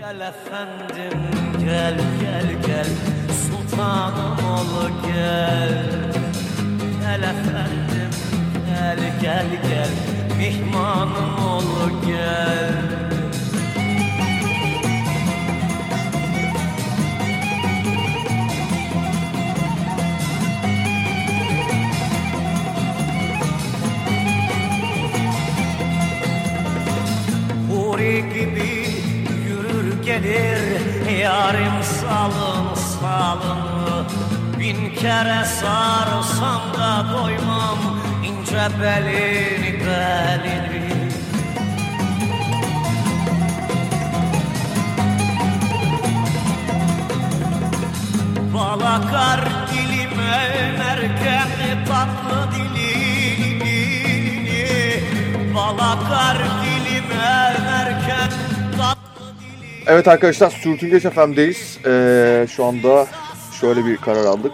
Gel efendim gel gel gel. Sultanım ol gel. Gel efendim gel gel gel. Mihmanım ol gel gelir yarim salın salın. Bin kere sarsam da doymam ince belini belini. Bal akar dilime merken tatlı dilini Bal akar dilime merken tatlı dilini Evet arkadaşlar Sürtüngeç FM'deyiz. Ee, şu anda şöyle bir karar aldık.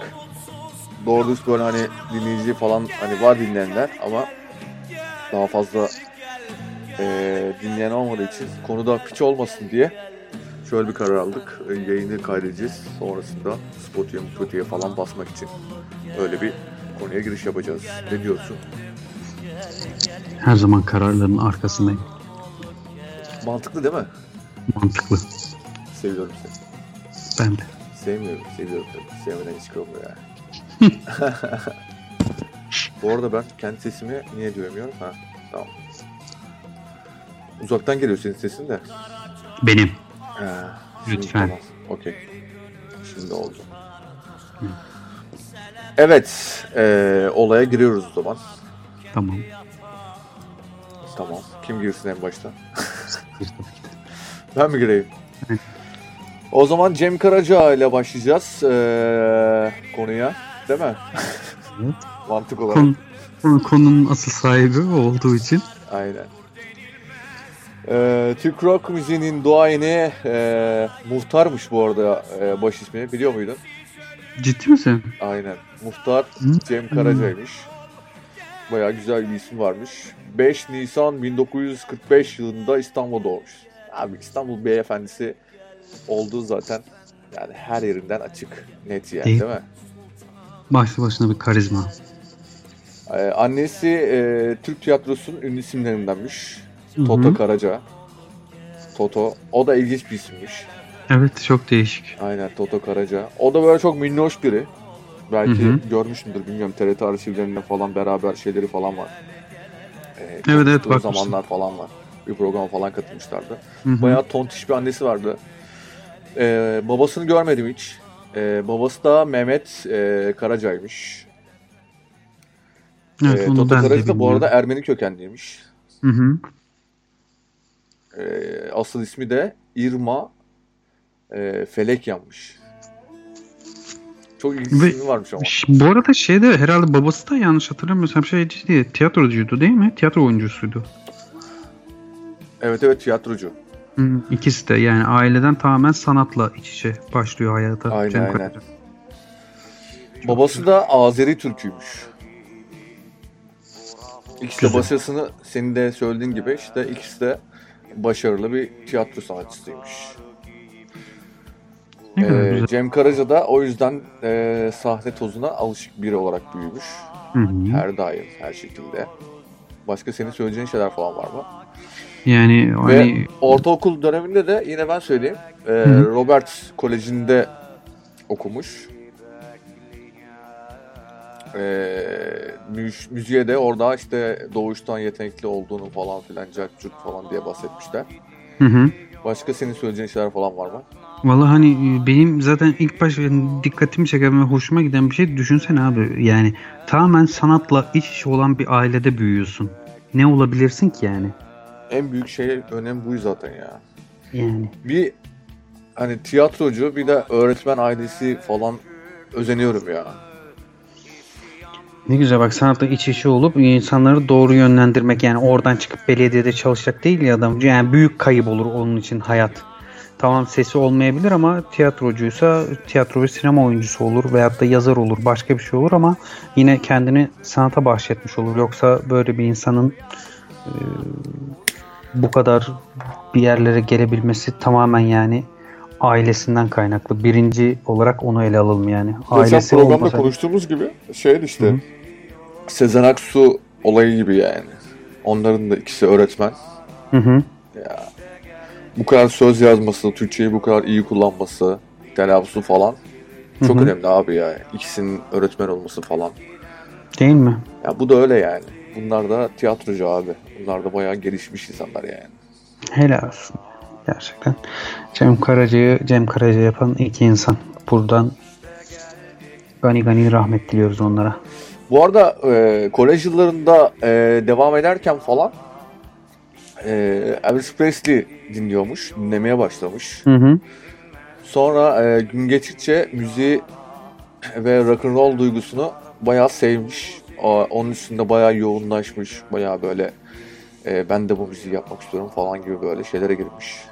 Doğru düz böyle hani dinleyici falan hani var dinleyenler ama daha fazla ee, dinleyen olmadığı için konuda piç olmasın diye şöyle bir karar aldık. Ee, yayını kaydedeceğiz. Sonrasında Spotify, Spotify'ye falan basmak için öyle bir konuya giriş yapacağız. Ne diyorsun? Her zaman kararların arkasındayım. Mantıklı değil mi? Mantıklı. Seviyorum seni. Ben de. Sevmiyorum, seviyorum tabii. Sevmeden olmuyor yani. Bu arada ben kendi sesimi niye duyamıyorum? Ha, tamam. Uzaktan geliyor senin sesin de. Benim. Ha, şimdi Lütfen. tamam. Okey. Şimdi oldu. Evet, eee, olaya giriyoruz o zaman. Tamam. Tamam. Kim girsin en başta? Ben mi gireyim? O zaman Cem Karaca ile başlayacağız eee, konuya. Değil mi? Evet. Mantık olarak. Kon, konu- konunun asıl sahibi olduğu için. Aynen. Ee, Türk rock müziğinin duayeni e, Muhtar'mış bu arada e, baş ismi. Biliyor muydun? Ciddi misin? Aynen. Muhtar Hı? Cem Karaca'ymış. Bayağı güzel bir isim varmış. 5 Nisan 1945 yılında İstanbul'da doğmuş. Abi İstanbul beyefendisi olduğu zaten yani her yerinden açık. Net yani Değil. değil mi? Başlı başına bir karizma. Ee, annesi e, Türk tiyatrosunun ünlü isimlerindenmiş. Toto Karaca. Toto. O da ilginç bir isimmiş. Evet çok değişik. Aynen Toto Karaca. O da böyle çok minnoş biri. Belki Hı hı. görmüşsündür bilmiyorum TRT arşivlerinde falan beraber şeyleri falan var. Ee, evet, çalıştığı bakmıştım. zamanlar falan var. Bir programa falan katılmışlardı. Hı hı. Bayağı tontiş bir annesi vardı. Ee, babasını görmedim hiç. Ee, babası da Mehmet e, Karaca'ymış. evet, Ee, Toto Karaca da bu arada Ermeni kökenliymiş. Hı hı. Ee, asıl ismi de Irma e, Felekyan'mış. Çok ilginç Ve- ismi varmış ama. Bu arada şeyde herhalde babası da yanlış hatırlamıyorsam şey diye tiyatrocuydu değil mi? Tiyatro oyuncusuydu. Evet evet tiyatrocu. Hı, ikisi de yani aileden tamamen sanatla iç içe başlıyor hayata. Aynen, Cem aynen. Karaca. Babası da Azeri Türküymüş. İkisi de Güzel. başarısını senin de söylediğin gibi işte ikisi de başarılı bir tiyatro sanatçısıymış. Ne kadar Ee, güzel. Cem Karaca da o yüzden e, sahne tozuna alışık biri olarak büyümüş. Hı hı. Her daim, her şekilde. Başka senin söyleyeceğin şeyler falan var mı? Yani Ve hani ortaokul döneminde de yine ben söyleyeyim. e, hı. Robert Koleji'nde okumuş. E, müş- müziğe de orada işte doğuştan yetenekli olduğunu falan filan cart falan diye bahsetmişler. hı hı. Başka senin söyleyeceğin şeyler falan var mı? Vallahi hani e, benim zaten ilk başta dikkatimi çeken ve hoşuma giden bir şey düşünsene abi. Yani tamamen sanatla iç içe olan bir ailede büyüyorsun. Ne olabilirsin ki yani? En büyük şey önem bu zaten ya. Yani. Bir hani tiyatrocu bir de öğretmen ailesi falan özeniyorum ya. Ne güzel bak sanatla iç içe olup insanları doğru yönlendirmek yani oradan çıkıp belediyede çalışacak değil ya adam. Yani büyük kayıp olur onun için hayat. Tamam sesi olmayabilir ama tiyatrocuysa tiyatro ve sinema oyuncusu olur veyahut da yazar olur başka bir şey olur ama yine kendini sanata bahşetmiş olur. Yoksa böyle bir insanın e, bu kadar bir yerlere gelebilmesi tamamen yani ailesinden kaynaklı. Birinci olarak onu ele alalım yani. Geçen Ailesi programda olmasa- konuştuğumuz gibi şey işte Hı. Sezen Aksu olayı gibi yani. Onların da ikisi öğretmen. Hı hı. Bu kadar söz yazması, Türkçeyi bu kadar iyi kullanması, telaffuzu falan çok Hı hı. önemli abi ya. İkisinin öğretmen olması falan. Değil mi? Ya bu da öyle yani. Bunlar da tiyatrocu abi. Bunlar da bayağı gelişmiş insanlar yani. Helal olsun. Gerçekten. Cem Karaca'yı Cem Karaca yapan iki insan. Buradan gani gani rahmet diliyoruz onlara. Bu arada e, kolej yıllarında e, devam ederken falan e, Elvis Presley dinliyormuş, dinlemeye başlamış. Hı hı. Sonra e, gün geçtikçe müziği ve rock'n'roll duygusunu bayağı sevmiş. Onun üstünde bayağı yoğunlaşmış. Bayağı böyle e, ben de bu müziği yapmak istiyorum falan gibi böyle şeylere girmiş.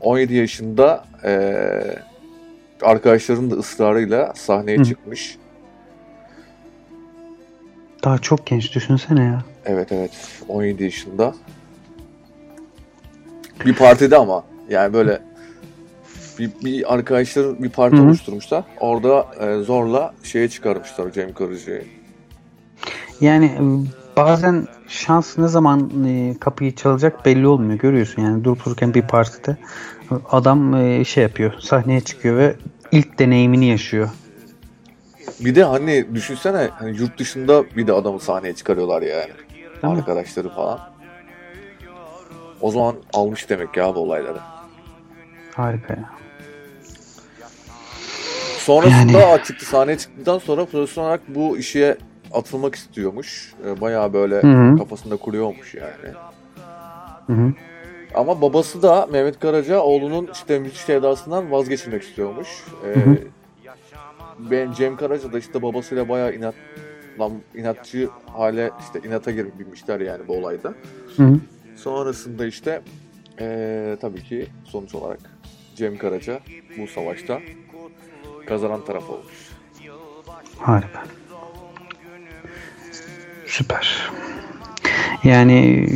17 yaşında e, arkadaşlarının da ısrarıyla sahneye Hı. çıkmış. Daha çok genç düşünsene ya. Evet evet 17 yaşında. Bir partide ama yani böyle bir, bir arkadaşların bir parti Hı hı. oluşturmuşlar. Orada e, zorla şeye çıkarmışlar Cem Karıcı'yı. Yani e, bazen şans ne zaman e, kapıyı çalacak belli olmuyor. Görüyorsun yani durup dururken bir partide adam e, şey yapıyor. Sahneye çıkıyor ve ilk deneyimini yaşıyor. Bir de hani düşünsene hani yurt dışında bir de adamı sahneye çıkarıyorlar yani. Değil mi? Arkadaşları falan. O zaman almış demek ya bu olayları. Harika ya. Sonrasında Yani- çıktı sahneye çıktıktan sonra profesyonel olarak bu işe atılmak istiyormuş. E, Bayağı böyle Hı hı. kafasında kuruyormuş yani. Hı hı. Ama babası da Mehmet Karaca oğlunun işte müzik sevdasından vazgeçirmek istiyormuş. Ee, Hı hı. ben Cem Karaca da işte babasıyla bayağı inat, lan, inatçı hale işte inata girmişler yani bu olayda. Hı hı. Sonrasında işte ee, tabii ki sonuç olarak Cem Karaca bu savaşta kazanan taraf olmuş. Harika. Süper. Yani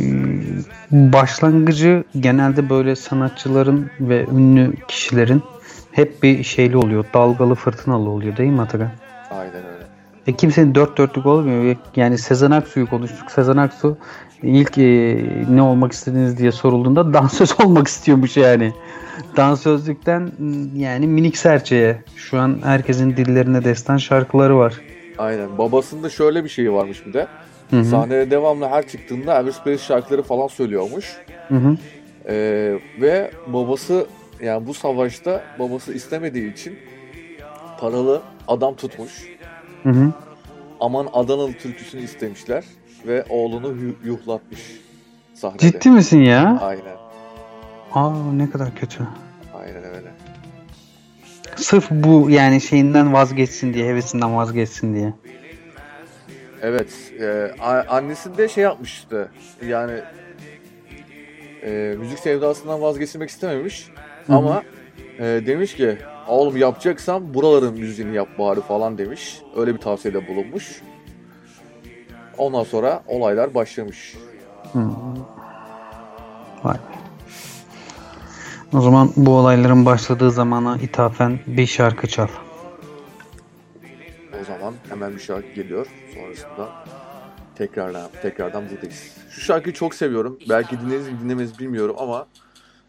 e, başlangıcı genelde böyle sanatçıların ve ünlü kişilerin hep bir şeyli oluyor. Dalgalı fırtınalı oluyor değil mi Atakan? Aynen öyle. E kimsenin dört dörtlük olmuyor. Yani Sezen Aksu'yu konuştuk. Sezen Aksu ilk e, ne olmak istediğiniz diye sorulduğunda dansöz olmak istiyormuş yani. Dansözlükten m, yani minik serçeye. Şu an herkesin dillerine destan şarkıları var. Aynen. Babasında şöyle bir şey varmış bir de. Hı hı. Sahneye devamlı her çıktığında Elvis Presley şarkıları falan söylüyormuş. Hı hı. Ee, ve babası yani bu savaşta babası istemediği için paralı adam tutmuş. Hı hı. Aman Adanalı türküsünü istemişler ve oğlunu yu- yuhlatmış sahnede. Ciddi misin ya? Aynen. Aa ne kadar kötü. Aynen öyle. Sırf bu yani şeyinden vazgeçsin diye, hevesinden vazgeçsin diye. Evet. E, annesi de şey yapmıştı. Yani e, müzik sevdasından vazgeçmek istememiş. Hı hı. Ama e, demiş ki oğlum yapacaksan buraların müziğini yap bari falan demiş. Öyle bir tavsiyede bulunmuş. Ondan sonra olaylar başlamış. Hı. Vay. O zaman bu olayların başladığı zamana ithafen bir şarkı çal. Bir şarkı geliyor. Sonrasında tekrardan tekrardan buradayız. Şu şarkıyı çok seviyorum. Belki dinleriz mi dinlemez bilmiyorum ama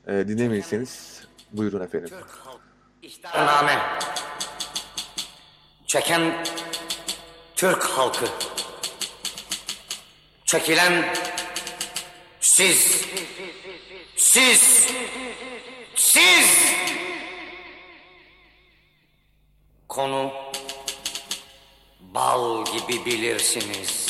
e, dinlemeyseniz buyurun efendim. İhtarname. Çeken Türk halkı. Çekilen siz. Siz. Siz. Konu bal gibi bilirsiniz.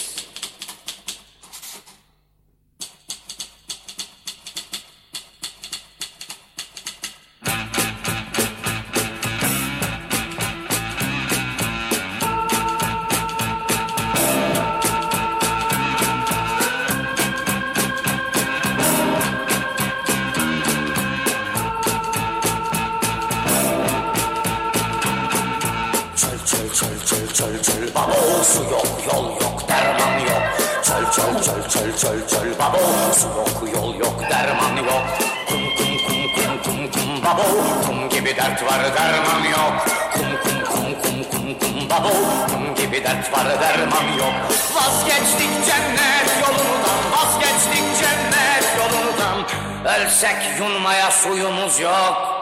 Dert var derman yok. Vazgeçtik cennet yolundan Vazgeçtik cennet yolundan. Ölsek yunmaya suyumuz yok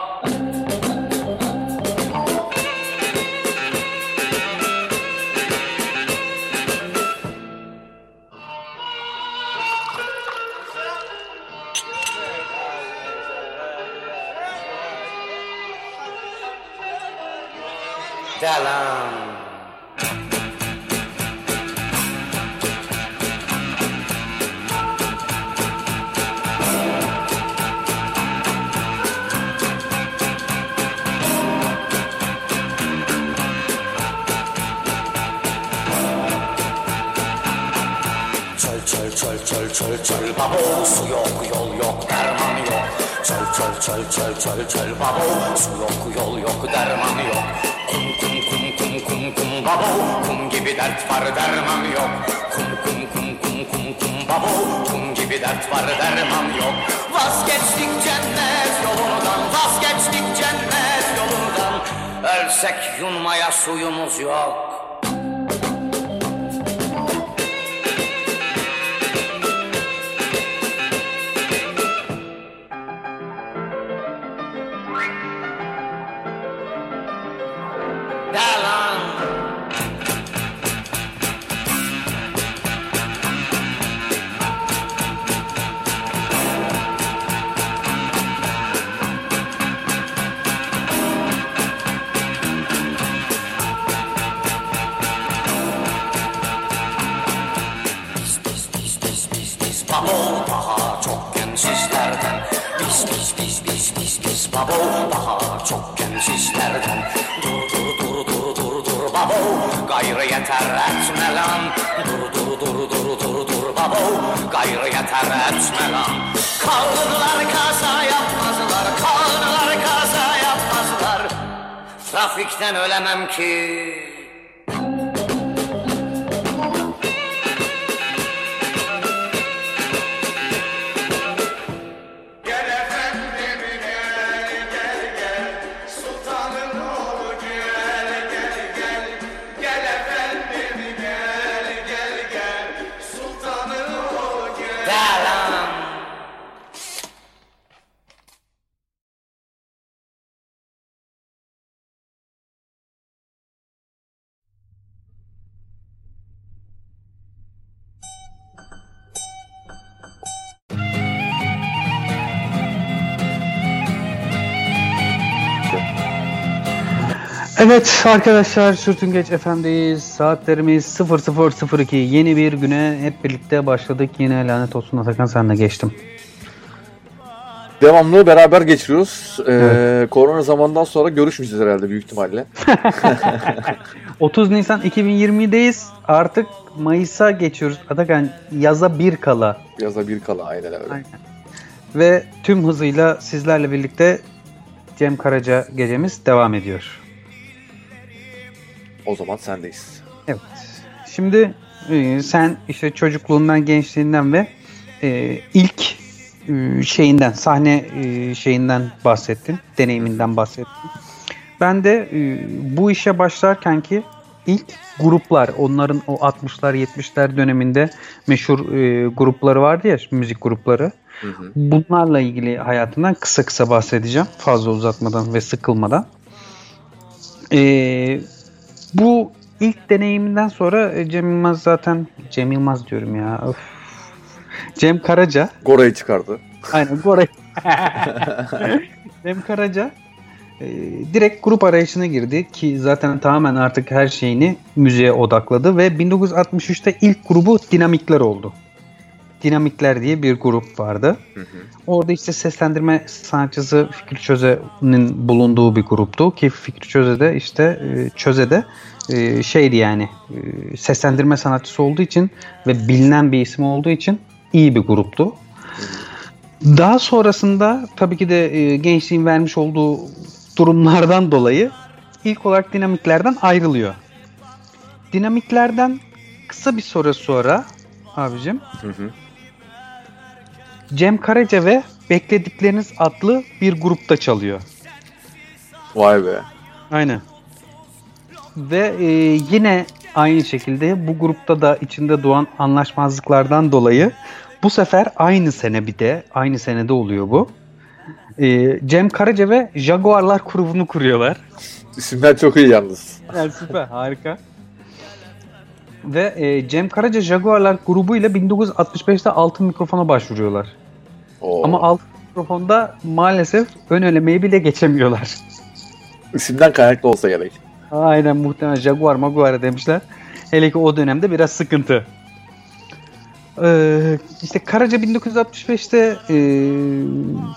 Çöl çöl çöl çöl babo Su yok yol yok derman yok. Kum kum kum kum kum kum babo Kum gibi dert var derman yok. Kum kum kum kum kum kum babo Kum gibi dert var derman yok. Vazgeçtik cennet yolundan Vazgeçtik cennet yolundan. Ölsek yunmaya suyumuz yok Dale. Yeter etme lan Kaldılar kaza yapmazlar kaldılar kaza yapmazlar. Trafikten ölemem ki Evet arkadaşlar Sürtüngeç FM'deyiz. Saatlerimiz 00.02. Yeni bir güne hep birlikte başladık. Yine lanet olsun Atakan sen de geçtim. Devamlı beraber geçiriyoruz. Ee, Korona zamandan sonra görüşmeyeceğiz herhalde büyük ihtimalle. 30 Nisan 2020'deyiz. Artık Mayıs'a geçiyoruz. Atakan yaza bir kala. Yaza bir kala aynen öyle. Aynen. Ve tüm hızıyla sizlerle birlikte Cem Karaca gecemiz devam ediyor. O zaman sendeyiz. Evet. Şimdi e, sen işte çocukluğundan, gençliğinden ve e, ilk e, şeyinden, sahne e, şeyinden bahsettin, deneyiminden bahsettin. Ben de e, bu işe başlarken ki ilk gruplar, onların o 60'lar 70'ler döneminde meşhur e, grupları vardı ya, müzik grupları. Hı hı. Bunlarla ilgili hayatından kısa kısa bahsedeceğim. Fazla uzatmadan ve sıkılmadan. Ee, bu ilk deneyiminden sonra e, Cem Yılmaz zaten Cem Yılmaz diyorum ya. Öf. Cem Karaca. Gora'yı çıkardı. Aynen Goray. Cem Karaca e, direkt grup arayışına girdi ki zaten tamamen artık her şeyini müziğe odakladı ve 1963'te ilk grubu Dinamikler oldu. Dinamikler diye bir grup vardı. Hı hı. Orada işte seslendirme sanatçısı Fikri Çöze'nin bulunduğu bir gruptu ki Fikri Çöze de işte e, Çöze de e, şeydi yani e, seslendirme sanatçısı olduğu için ve bilinen bir isim olduğu için iyi bir gruptu. Daha sonrasında tabii ki de gençliğin vermiş olduğu durumlardan dolayı ilk olarak dinamiklerden ayrılıyor. Dinamiklerden kısa bir süre sonra abicim. Hı hı. Cem Karaca ve Bekledikleriniz adlı bir grupta çalıyor. Vay be. Aynen. Ve e, yine aynı şekilde bu grupta da içinde doğan anlaşmazlıklardan dolayı bu sefer aynı sene bir de aynı senede oluyor bu. E, Cem Karaca ve Jaguarlar grubunu kuruyorlar. İsimler çok iyi yalnız. Yani süper harika. Ve e, Cem Karaca Jaguarlar grubuyla 1965'te altın mikrofona başvuruyorlar. Oo. Ama altın mikrofonda maalesef ön elemeyi bile geçemiyorlar. İsimden kaynaklı olsa gerek. Aynen muhtemelen Jaguar Maguire demişler. Hele ki o dönemde biraz sıkıntı. Ee, işte Karaca 1965'te e,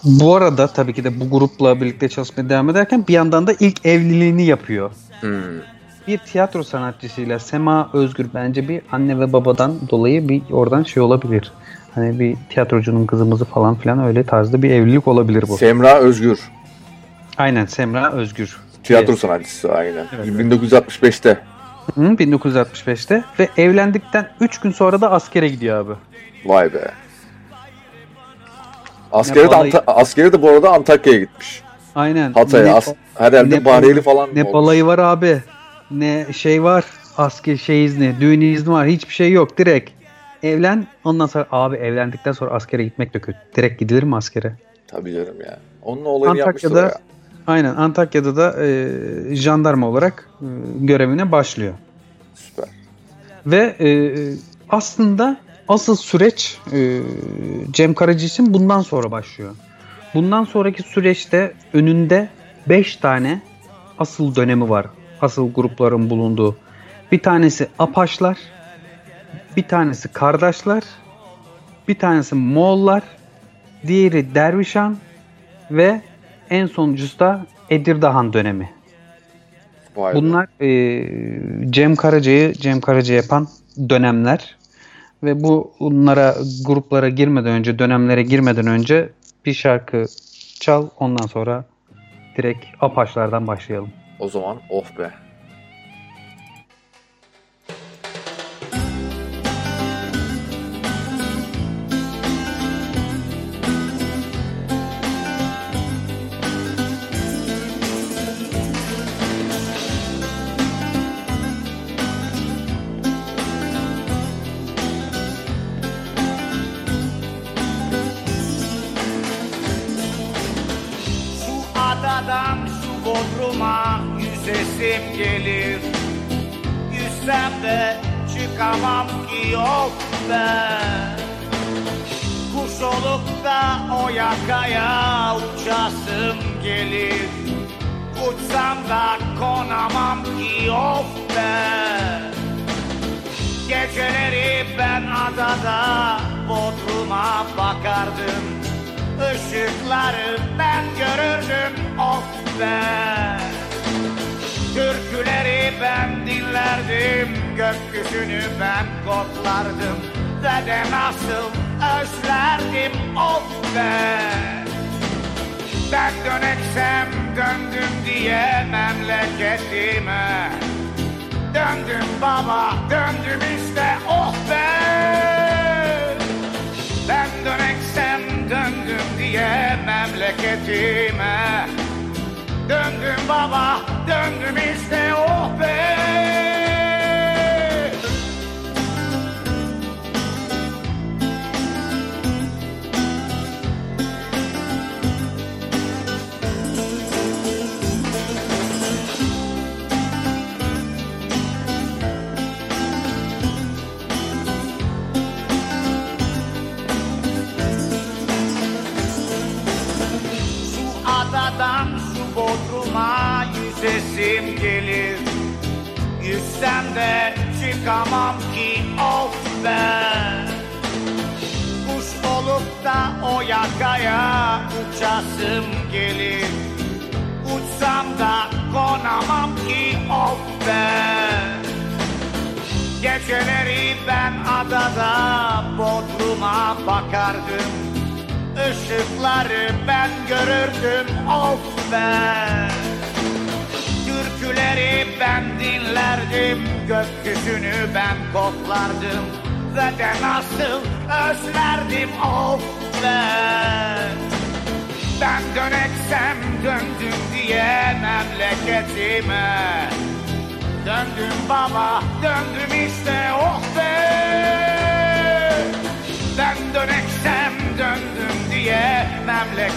bu arada tabii ki de bu grupla birlikte çalışmaya devam ederken bir yandan da ilk evliliğini yapıyor. Hmm. Bir tiyatro sanatçısıyla Sema Özgür bence bir anne ve babadan dolayı bir oradan şey olabilir. Hani bir tiyatrocunun kızımızı falan filan öyle tarzda bir evlilik olabilir bu. Semra Özgür. Aynen Semra Özgür. Tiyatro Evet. sanatçısı aynen. Evet, 1965'te. Hı, 1965'te ve evlendikten 3 gün sonra da askere gidiyor abi. Vay be. Askeri de, balayı- Anta- askeri de bu arada Antakya'ya gitmiş. Aynen. Hatay'a. Ne- As- herhalde ne- Bahriyeli falan Ne olmuş. balayı var abi. Ne şey var. Asker şey izni, düğün izni var. Hiçbir şey yok. Direkt evlen. Ondan sonra abi evlendikten sonra askere gitmek de kötü. Direkt gidilir mi askere? Tabii canım ya. Onun olayını Antakya'da- ya. Aynen. Antakya'da da e, jandarma olarak e, görevine başlıyor. Süper. Ve e, aslında asıl süreç e, Cem Karaca için bundan sonra başlıyor. Bundan sonraki süreçte önünde 5 tane asıl dönemi var. Asıl grupların bulunduğu. Bir tanesi Apaşlar, bir tanesi Kardeşler, bir tanesi Moğollar, diğeri Dervişan ve en sonuncusu da Edirdahan dönemi. Vay be. Bunlar e, Cem Karaca'yı Cem Karaca yapan dönemler ve bu bunlara gruplara girmeden önce dönemlere girmeden önce bir şarkı çal ondan sonra direkt apaçlardan başlayalım. O zaman of be.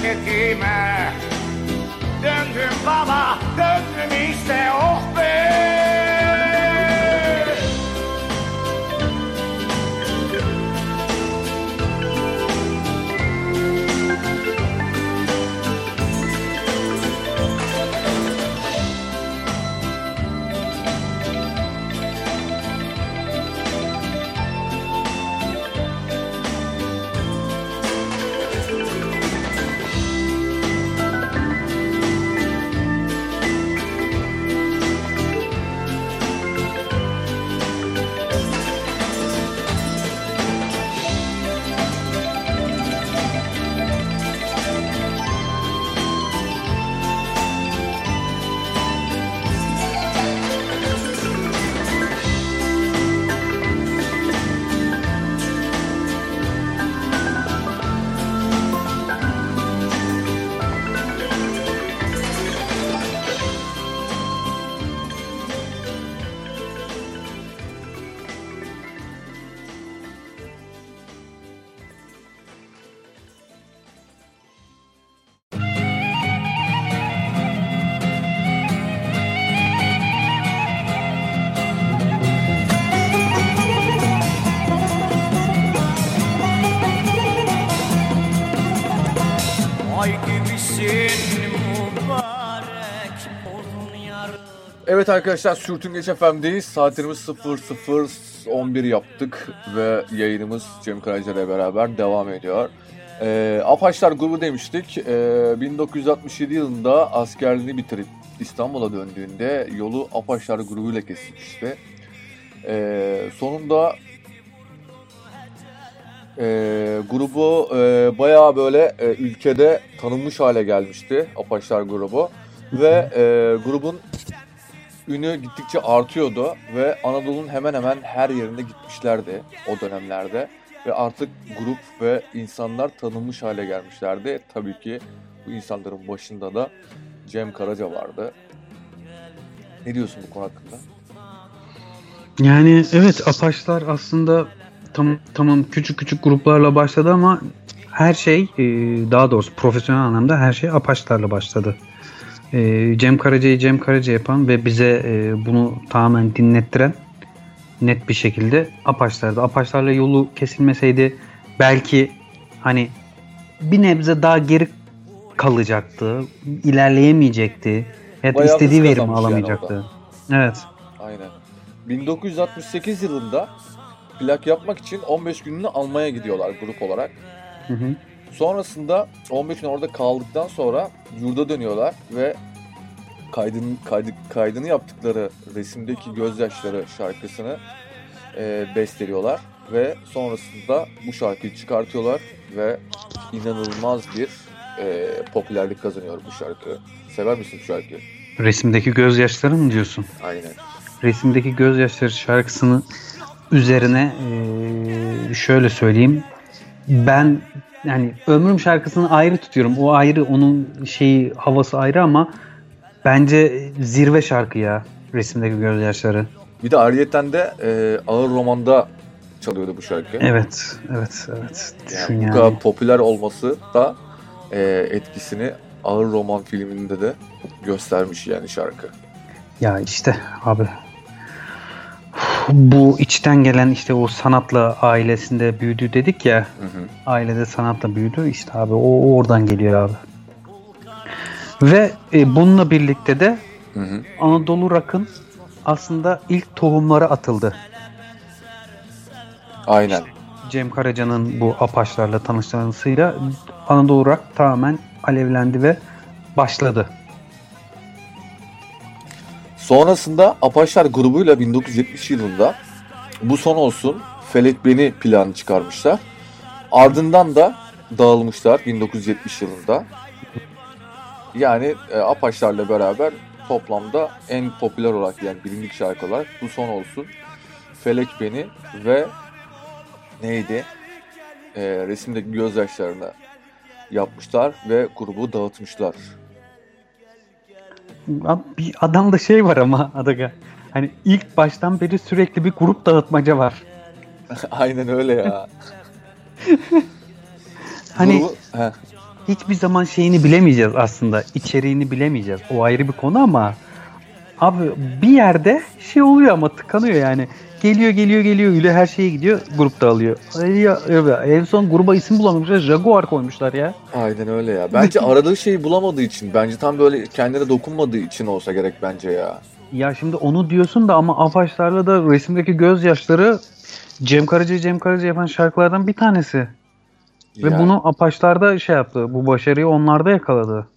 Memleketime Döndüm baba. döndüm Evet arkadaşlar Sürtüngeç FM'deyiz. Saatlerimiz 00.11 yaptık ve yayınımız Cem Karaca ile beraber devam ediyor. Ee, Apaçlar grubu demiştik. Ee, 1967 yılında askerliğini bitirip İstanbul'a döndüğünde yolu Apaçlar grubuyla kesmişti. Ee, sonunda e, grubu e, bayağı böyle e, ülkede tanınmış hale gelmişti Apaçlar grubu. Ve e, grubun ünü gittikçe artıyordu ve Anadolu'nun hemen hemen her yerine gitmişlerdi o dönemlerde. Ve artık grup ve insanlar tanınmış hale gelmişlerdi. Tabii ki bu insanların başında da Cem Karaca vardı. Ne diyorsun bu konu hakkında? Yani evet Apaçlar aslında tam, tamam küçük küçük gruplarla başladı ama her şey e, daha doğrusu profesyonel anlamda her şey Apaçlarla başladı. E, Cem Karaca'yı Cem Karaca yapan ve bize e, bunu tamamen dinlettiren net bir şekilde Apaçlar'dı. Apaçlarla yolu kesilmeseydi belki hani bir nebze daha geri kalacaktı, ilerleyemeyecekti. Bayağı istediği verimi kazanmış yani alamayacaktı. evet. Aynen. 1968 yılında plak yapmak için 15 gününü almaya gidiyorlar grup olarak. Hı hı. Sonrasında 15 gün orada kaldıktan sonra yurda dönüyorlar ve kaydın, kaydı, kaydını yaptıkları resimdeki gözyaşları şarkısını e, besteliyorlar ve sonrasında bu şarkıyı çıkartıyorlar ve inanılmaz bir e, popülerlik kazanıyor bu şarkı. Sever misin bu şarkıyı? Resimdeki gözyaşları mı diyorsun? Aynen. Resimdeki gözyaşları şarkısını üzerine eee, şöyle söyleyeyim. Ben yani ömrüm şarkısını ayrı tutuyorum. O ayrı, onun şeyi havası ayrı ama bence zirve şarkı ya. Resimdeki gözyaşları. Bir de ayrıyeten de e, Ağır Roman'da çalıyordu bu şarkı. Evet, evet, evet. Düşün Yani yani. bu kadar popüler olması da e, etkisini Ağır Roman filminde de göstermiş yani şarkı. Ya işte abi bu içten gelen işte o sanatla ailesinde büyüdü dedik ya. Hı hı. ailede sanatla büyüdü. İşte abi o, oradan geliyor abi. Ve e, bununla birlikte de Hı hı. Anadolu Rock'ın aslında ilk tohumları atıldı. Aynen. Cem Karaca'nın bu Apaçlarla tanışmasıyla Anadolu Rock tamamen alevlendi ve başladı. Sonrasında Apaçlar grubuyla 1970 yılında Bu Son Olsun Felek Beni planı çıkarmışlar. Ardından da dağılmışlar 1970 yılında. Yani e, Apaçlarla beraber toplamda en popüler olarak yani bilindik şarkı olarak Bu Son Olsun, Felek Beni ve neydi? Ee, resimdeki gözyaşlarını yapmışlar ve grubu dağıtmışlar. Bir adamda şey var ama Adaga. Hani ilk baştan beri sürekli bir grup dağıtmaca var. Aynen öyle ya. Hani Grubu- hiçbir zaman şeyini bilemeyeceğiz aslında. İçeriğini bilemeyeceğiz. O ayrı bir konu ama abi bir yerde şey oluyor ama tıkanıyor yani. Geliyor geliyor geliyor öyle her şeye gidiyor grup dağılıyor. Ay ya. En son gruba isim bulamamışlar. Jaguar koymuşlar ya. aynen öyle ya. Bence aradığı şeyi bulamadığı için, bence tam böyle kendine dokunmadığı için olsa gerek bence ya. Ya şimdi onu diyorsun da ama Apaçlarla da resimdeki gözyaşları Cem Karaca Cem Karaca yapan şarkılardan bir tanesi. Ve Yani, bunu Apaçlar'da şey yaptı. Bu başarıyı onlarda yakaladı.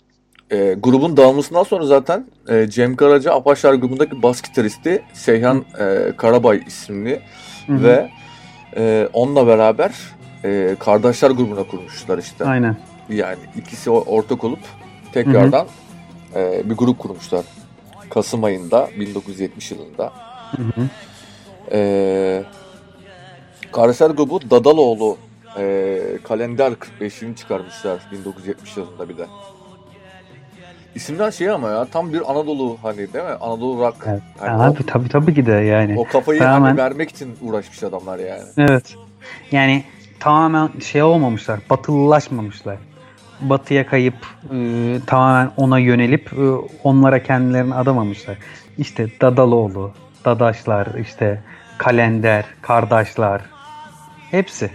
E, grubun dağılmasından sonra zaten e, Cem Karaca Apaşlar grubundaki bas gitaristi Seyhan e, Karabay isimli Hı hı. ve e, onunla beraber e, Kardeşler grubuna kurmuşlar işte. Aynen. Yani ikisi ortak olup tekrardan e, bir grup kurmuşlar. Kasım ayında 1970 yılında. E, Kardeşler grubu Dadaloğlu e, kalender 45'ini çıkarmışlar 1970 yılında bir de. İsimler şey ama ya tam bir Anadolu hani değil mi? Anadolu rock. Evet. Hani Abi tabii tabii ki de yani. o, o kafayı Tamamen- hani vermek için uğraşmış adamlar yani. Evet. Yani tamamen şey olmamışlar. Batılılaşmamışlar. Batıya kayıp e, tamamen ona yönelip e, onlara kendilerini adamamışlar. İşte Dadaloğlu, Dadaşlar, işte Kalender, Kardeşler. Hepsi.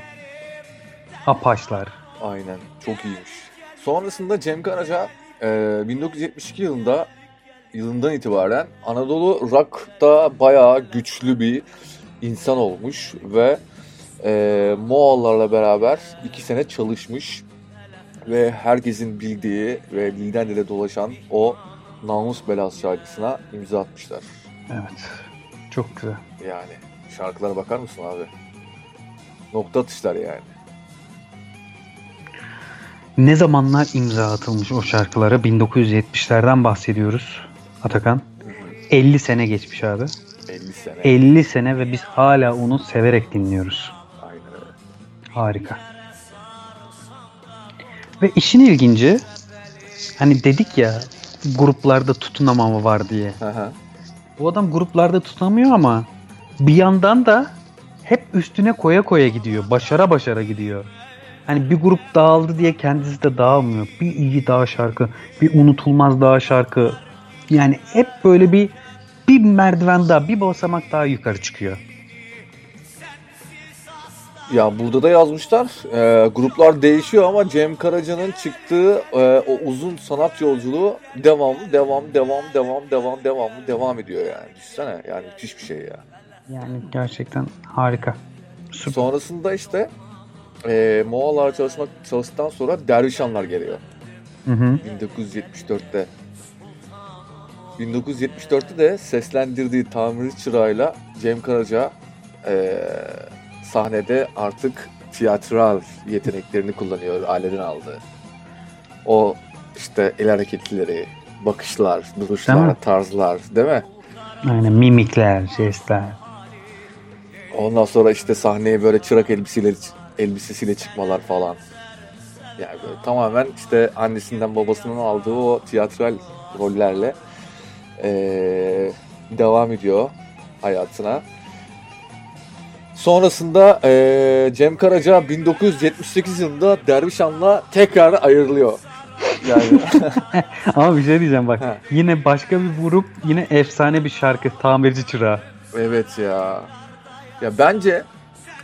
Apaçlar. Aynen. Çok iyiymiş. Sonrasında Cem Karaca e, 1972 yılında yılından itibaren Anadolu Rock'ta bayağı güçlü bir insan olmuş ve e, Moğollarla beraber iki sene çalışmış ve herkesin bildiği ve dilden dile dolaşan o Namus Belası şarkısına imza atmışlar. Evet. Çok güzel. Yani şarkılara bakar mısın abi? Nokta atışlar yani. Ne zamanlar imza atılmış o şarkılara? 1970'lerden bahsediyoruz. Atakan. 50 sene geçmiş abi. 50 sene. 50 sene ve biz hala onu severek dinliyoruz. Aynen öyle. Harika. Ve işin ilginci hani dedik ya gruplarda tutunamama var diye. Hı. Bu adam gruplarda tutunamıyor ama bir yandan da hep üstüne koya koya gidiyor. Başara başara gidiyor. Hani bir grup dağıldı diye kendisi de dağılmıyor. Bir iyi daha şarkı, bir unutulmaz daha şarkı. Yani hep böyle bir bir merdiven daha, bir basamak daha yukarı çıkıyor. Ya burada da yazmışlar. e, gruplar değişiyor ama Cem Karaca'nın çıktığı e, o uzun sanat yolculuğu devamlı, devam, devam, devam, devam, devamlı devam ediyor yani. Düşünsene yani müthiş bir şey ya. Yani gerçekten harika. Süper. Sonrasında işte e, Moğollar çalışmak çalıştıktan sonra Dervişanlar geliyor. Hı hı. 1974'te. 1974'te de seslendirdiği tamirci çırağıyla Cem Karaca e, sahnede artık tiyatral yeteneklerini kullanıyor aileden aldığı. O işte el hareketleri, bakışlar, Değil duruşlar, mi? tarzlar değil mi? Aynen mimikler, jestler. Ondan sonra işte sahneye böyle çırak elbiseyle elbisesiyle çıkmalar falan. Yani böyle tamamen işte annesinden babasından aldığı o tiyatral rollerle eee, devam ediyor hayatına. Sonrasında eee, Cem Karaca 1978 yılında Dervişan'la tekrar ayrılıyor. Yani Ama bir şey diyeceğim bak. Ha. Yine başka bir grup, yine efsane bir şarkı. Tamirci Çırağı. evet ya. Ya bence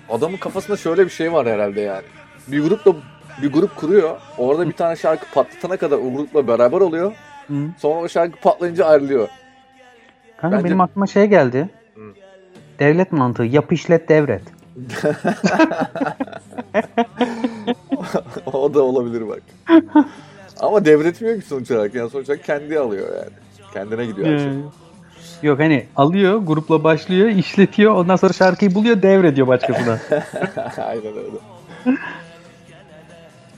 adamın kafasında şöyle bir şey var herhalde yani. Bir grupla bir grup kuruyor. Orada bir tane şarkı patlatana kadar o grupla beraber oluyor. Hı. Sonra o şarkı patlayınca ayrılıyor. Kanka Bence- benim aklıma şey geldi. Hı. Devlet mantığı. Yap işlet devret. o da olabilir bak. Ama devretmiyor ki sonuç olarak. Yani sonuç olarak kendi alıyor yani. Kendine gidiyor her şey. Yok hani alıyor, grupla başlıyor, işletiyor. Ondan sonra şarkıyı buluyor, devrediyor başkasına. Aynen öyle.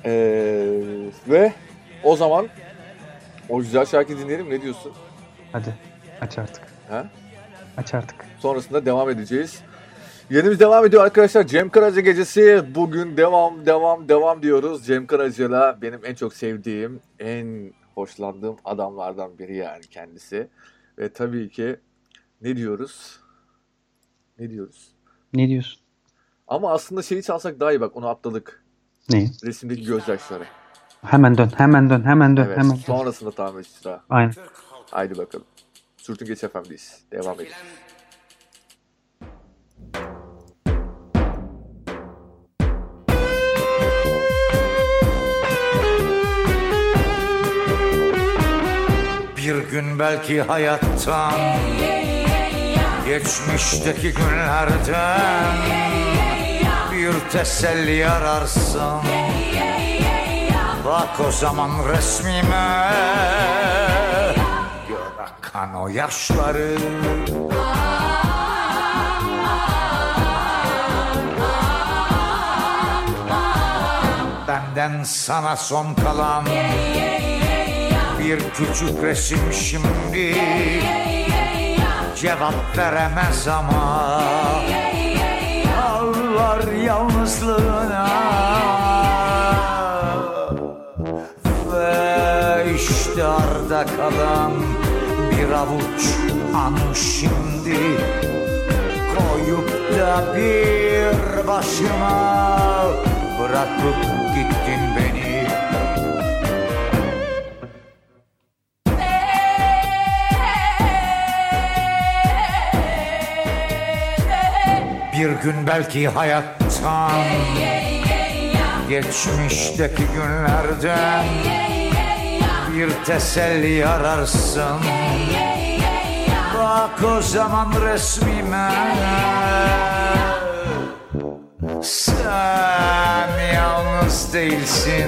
Ee, ve o zaman o güzel şarkıyı dinleyelim. Ne diyorsun? Hadi aç artık. Ha? Aç artık. Sonrasında devam edeceğiz. Yenimiz devam ediyor arkadaşlar. Cem Karaca gecesi. Bugün devam devam devam diyoruz. Cem Karaca'yla benim en çok sevdiğim, en hoşlandığım adamlardan biri yani kendisi. Ve tabii ki ne diyoruz? Ne diyoruz? Ne diyorsun? Ama aslında şeyi çalsak daha iyi bak onu atladık. Ne? Resimdeki gözyaşları. Hemen dön, hemen dön, hemen dön, Evet. hemen dön. Sonrasında tamam sıra. Aynen. Haydi bakalım. Sürtün Geç FM'deyiz. Devam edelim. Bir gün belki hayattan Geçmişteki günlerden Bir teselli ararsın. Bak o zaman resmime Gör akan o yaşları. Benden sana son kalan bir küçük resim şimdi. Cevap veremez ama Ağlar yalnızlığına. Ve işte arda kalan bir avuç anı şimdi Koyup da bir başıma Bırakıp Bir gün belki hayattan Geçmişteki günlerden Bir teselli ararsın. Bak o zaman resmime. Sen yalnız değilsin.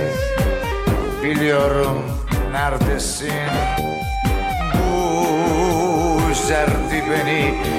Biliyorum neredesin. Bu üzerdi beni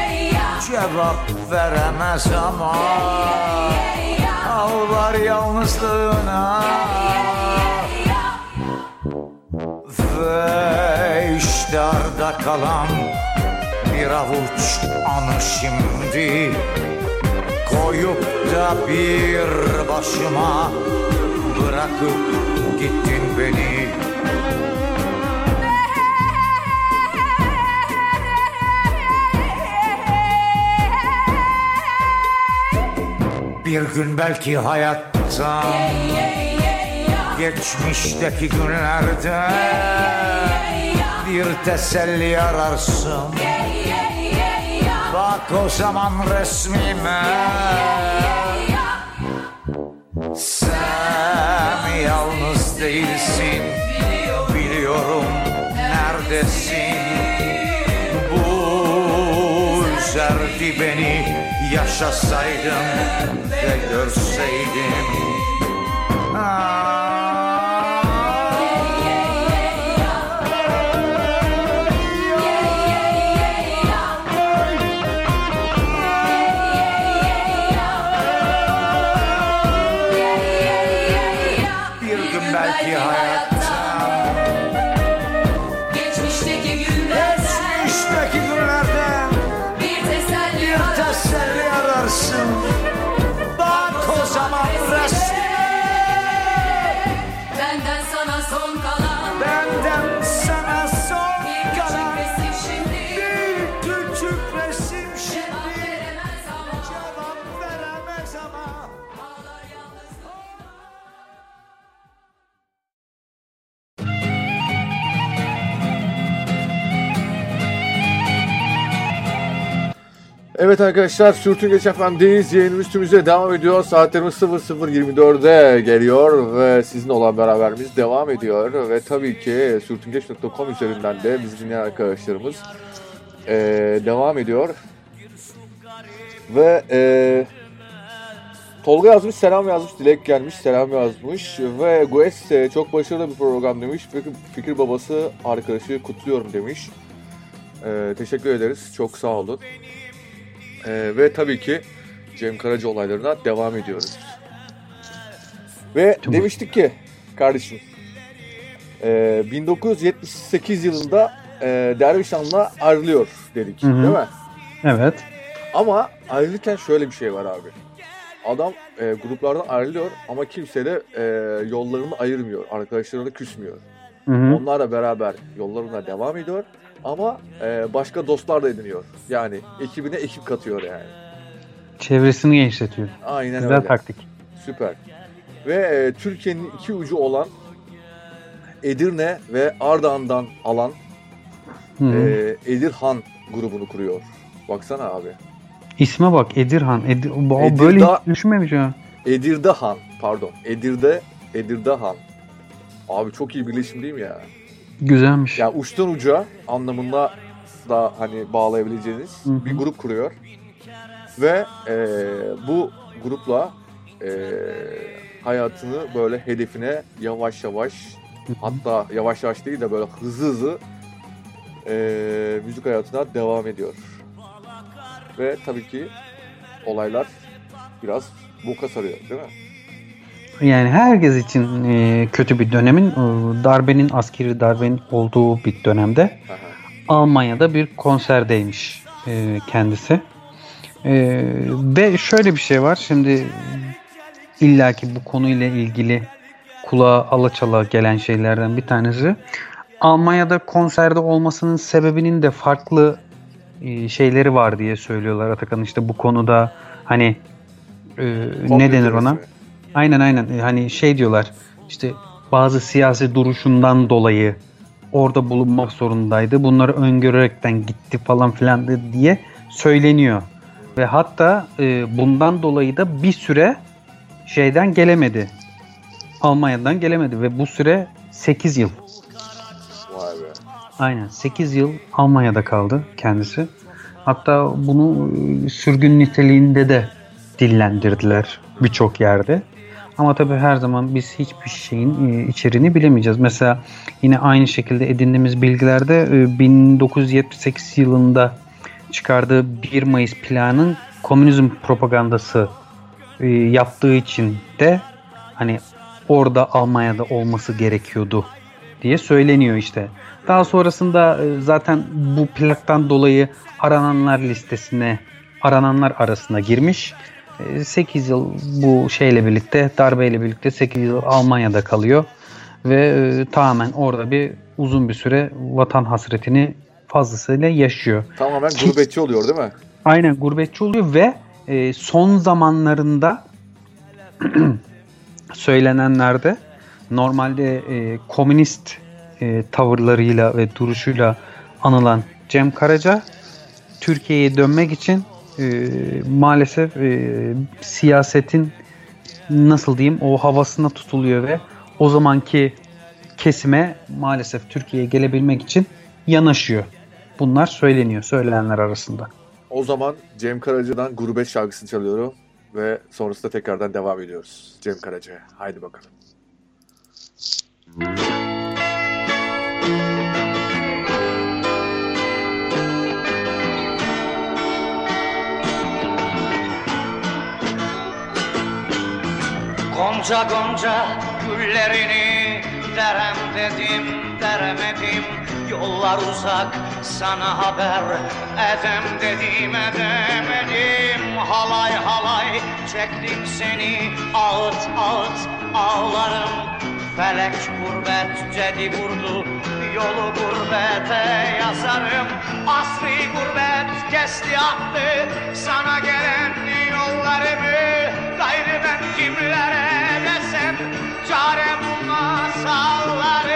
cevap veremez ama ağlar yalnızlığına ve işte arda kalan bir avuç anı şimdi koyup da bir başıma bırakıp gittin beni Bir gün belki hayattan Geçmişteki günlerde Bir teselli ararsın. Bak o zaman resmime. Sen yalnız değilsin Biliyorum neredesin? Bu üzerdi beni Yaşasaydım ve görseydim Ah. Evet arkadaşlar Sürtün Geç FM'deyiz. Yayınımız tümüze devam ediyor. Saatlerimiz 00.24'e geliyor ve sizinle olan beraberimiz devam ediyor. Ve tabii ki sürtüngeç.com üzerinden de bizi dinleyen arkadaşlarımız eee, devam ediyor. Ve eee, Tolga yazmış, selam yazmış, Dilek gelmiş, selam yazmış ve Gues e, çok başarılı bir program demiş. Fikir babası arkadaşı kutluyorum demiş. Ee, teşekkür ederiz, çok sağ olun. Ee, ve tabii ki Cem Karaca olaylarına devam ediyoruz. Ve Tamam. demiştik ki kardeşim, e, 1978 yılında e, Dervişan'la ayrılıyor dedik Hı hı. değil mi? Evet. Ama ayrılırken şöyle bir şey var abi. Adam e, gruplardan ayrılıyor ama kimse de e, yollarını ayırmıyor. Arkadaşlarına küsmüyor. Hı hı. Onlarla beraber yollarına devam ediyor. Ama e, başka dostlar da ediniyor. Yani ekibine ekip katıyor yani. Çevresini genişletiyor. Aynen Güzel öyle. taktik. Süper. Ve e, Türkiye'nin iki ucu olan Edirne ve Ardahan'dan alan e, Edirhan grubunu kuruyor. Baksana abi. İsme bak Edirhan. Edir, o Edirda- böyle hiç düşünmemiş ha. Edirdehan pardon. Edirde Edirdehan. Abi çok iyi birleşim değil mi ya? Güzelmiş. Ya uçtan uca anlamında da hani bağlayabileceğiniz Hı hı. bir grup kuruyor. Ve e, bu grupla e, hayatını böyle hedefine yavaş yavaş hatta yavaş yavaş değil de böyle hızlı hızlı e, müzik hayatına devam ediyor. Ve tabii ki olaylar biraz boka sarıyor değil mi? Yani herkes için e, kötü bir dönemin, e, darbenin, askeri darbenin olduğu bir dönemde Aha. Almanya'da bir konserdeymiş e, kendisi. E, ve şöyle bir şey var. Şimdi illaki bu konuyla ilgili kulağa alaçala gelen şeylerden bir tanesi. Almanya'da konserde olmasının sebebinin de farklı e, şeyleri var diye söylüyorlar Atakan. işte bu konuda hani e, ne denir ona? teorisi. Aynen aynen E, hani şey diyorlar işte bazı siyasi duruşundan dolayı orada bulunmak zorundaydı. Bunları öngörerekten gitti falan filan diye söyleniyor. Ve hatta e, bundan dolayı da bir süre şeyden gelemedi. Almanya'dan gelemedi ve bu süre 8 yıl. Vay be. Aynen 8 yıl Almanya'da kaldı kendisi. Hatta bunu e, sürgün niteliğinde de dillendirdiler birçok yerde. Ama tabii her zaman biz hiçbir şeyin e, içeriğini bilemeyeceğiz. Mesela yine aynı şekilde edindiğimiz bilgilerde e, 1978 yılında çıkardığı 1 Mayıs planın komünizm propagandası e, yaptığı için de hani orada Almanya'da olması gerekiyordu diye söyleniyor işte. Daha sonrasında e, zaten bu plaktan dolayı arananlar listesine arananlar arasına girmiş. 8 yıl bu şeyle birlikte darbeyle birlikte 8 yıl Almanya'da kalıyor ve e, tamamen orada bir uzun bir süre vatan hasretini fazlasıyla yaşıyor. Tamamen gurbetçi oluyor değil mi? Aynen gurbetçi oluyor ve e, son zamanlarında söylenenlerde normalde e, komünist e, tavırlarıyla ve duruşuyla anılan Cem Karaca Türkiye'ye dönmek için e, maalesef e, siyasetin nasıl diyeyim o havasına tutuluyor ve o zamanki kesime maalesef Türkiye'ye gelebilmek için yanaşıyor. Bunlar söyleniyor söylenenler arasında. O zaman Cem Karaca'dan Gurbet şarkısını çalıyorum ve sonrasında tekrardan devam ediyoruz. Cem Karaca. Haydi bakalım. Gonca gonca güllerini derem dedim deremedim. Yollar uzak sana haber edem dedim edemedim Halay halay çektim seni ağıt ağıt ağlarım. Felek gurbet cedi vurdu yolu gurbete yazarım. Asri gurbet kesti attı sana gelen yollarımı Gayrı ben kimlere desem çare bulmaz hallarımı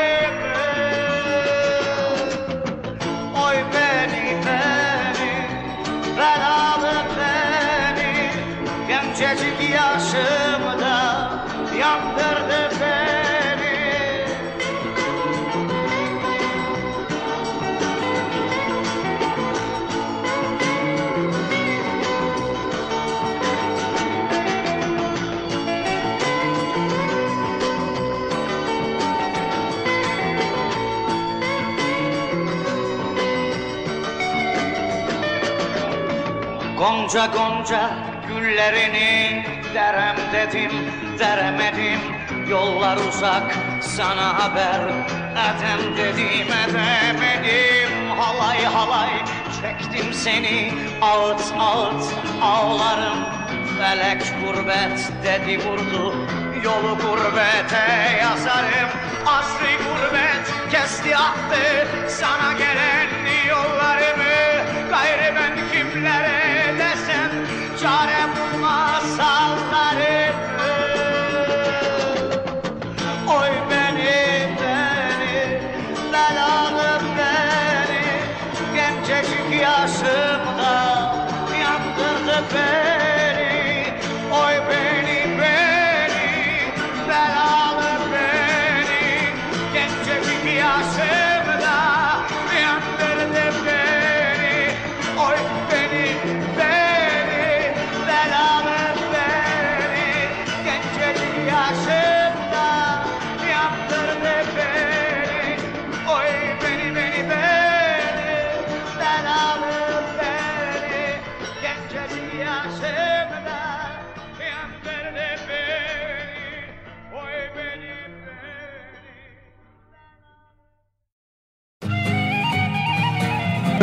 Gonca gonca güllerini derem dedim deremedim. Yollar uzak sana haber edem dedim edemedim. Halay halay çektim seni. Ağıt ağıt ağlarım. Felek gurbet dedi vurdu. Yolu gurbete yazarım. Asri gurbet kesti attı. Sana gelen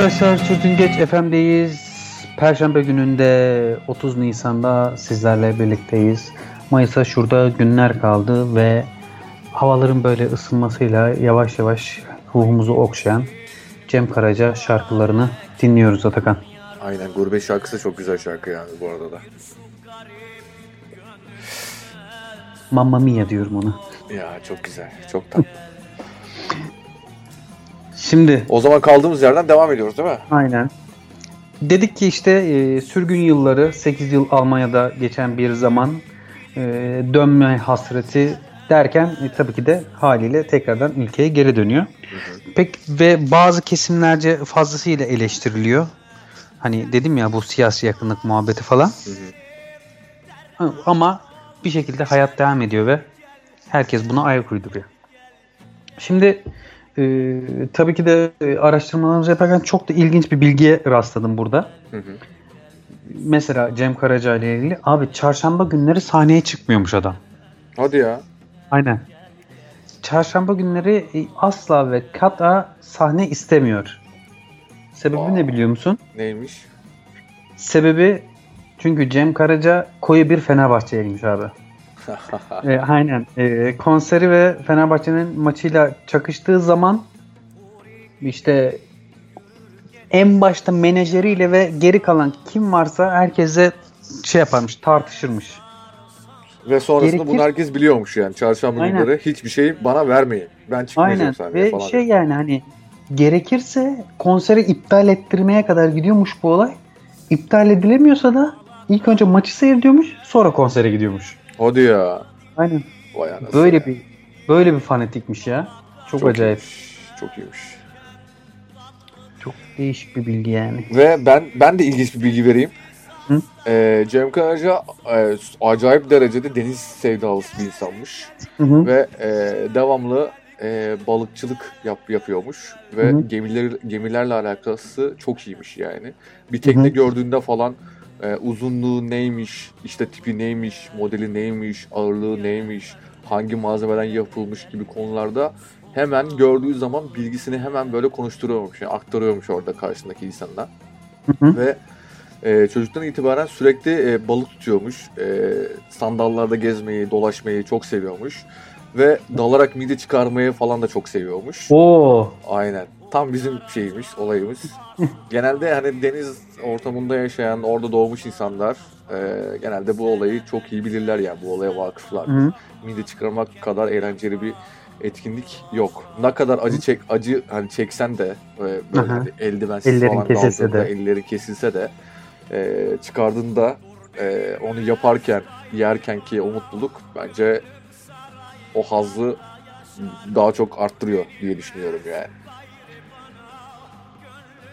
Arkadaşlar Sürtün Geç FM'deyiz. Perşembe gününde 30 Nisan'da sizlerle birlikteyiz. Mayıs'a şurada günler kaldı ve havaların böyle ısınmasıyla yavaş yavaş ruhumuzu okşayan Cem Karaca şarkılarını dinliyoruz Atakan. Aynen Gurbet şarkısı çok güzel şarkı yani bu arada da. Mamma Mia diyorum ona. Ya çok güzel. Çok tatlı. Şimdi o zaman kaldığımız yerden devam ediyoruz değil mi? Aynen. Dedik ki işte e, sürgün yılları 8 yıl Almanya'da geçen bir zaman e, dönme hasreti derken e, tabii ki de haliyle tekrardan ülkeye geri dönüyor. Pek ve bazı kesimlerce fazlasıyla eleştiriliyor. Hani dedim ya bu siyasi yakınlık muhabbeti falan. Ha, Ama bir şekilde hayat devam ediyor ve herkes buna ayak uyduruyor. Şimdi e, tabii ki de e, araştırmalarımızı yaparken çok da ilginç bir bilgiye rastladım burada. Hı hı. Mesela Cem Karaca ile ilgili abi çarşamba günleri sahneye çıkmıyormuş adam. Hadi ya. Aynen. Çarşamba günleri e, asla ve kata sahne istemiyor. Sebebi Aa. ne biliyor musun? Neymiş? Sebebi çünkü Cem Karaca koyu bir Fenerbahçeliymiş abi. E, aynen. E, konseri ve Fenerbahçe'nin maçıyla çakıştığı zaman işte en başta menajeriyle ve geri kalan kim varsa herkese şey yaparmış, tartışırmış. Ve sonrasında Gerekir- bunu herkes biliyormuş yani. Çarşamba Aynen. günleri hiçbir şey bana vermeyin. Ben çıkmayacağım Aynen. sahneye Ve falan. şey yani hani gerekirse konseri iptal ettirmeye kadar gidiyormuş bu olay. İptal edilemiyorsa da ilk önce maçı seyrediyormuş, sonra konsere gidiyormuş. Hadi ya. Aynen. Vay anasını. Böyle bir böyle bir fanatikmiş ya. Çok, Çok acayip. iyiymiş, Çok iyiymiş. Çok değişik bir bilgi yani. Ve ben ben de ilginç bir bilgi vereyim. Hı? Ee, Cem Karaca e, acayip derecede deniz sevdalısı bir insanmış. Hı hı. Ve e, devamlı e, balıkçılık yap, yapıyormuş. Ve Hı hı. gemiler gemilerle alakası çok iyiymiş yani. Bir tekne Hı hı. gördüğünde falan e, uzunluğu neymiş, işte tipi neymiş, modeli neymiş, ağırlığı neymiş, hangi malzemeden yapılmış gibi konularda hemen gördüğü zaman bilgisini hemen böyle konuşturuyormuş, yani aktarıyormuş orada karşısındaki insanına. Hı hı. Ve e, çocuktan itibaren sürekli e, balık tutuyormuş. E, sandallarda gezmeyi, dolaşmayı çok seviyormuş. Ve dalarak mide çıkarmayı falan da çok seviyormuş. Oo. Aynen. Tam bizim şeyimiz, olayımız. genelde hani deniz ortamında yaşayan, orada doğmuş insanlar e, genelde bu olayı çok iyi bilirler yani bu olaya vakıflar. Hı. Mide çıkarmak kadar eğlenceli bir etkinlik yok. Ne kadar acı çek acı hani çeksen de e, böyle Aha. hani eldivensiz Ellerin falan kesilse de. elleri kesilse de e, çıkardığında e, onu yaparken yerken ki o mutluluk bence o hazzı daha çok arttırıyor diye düşünüyorum yani.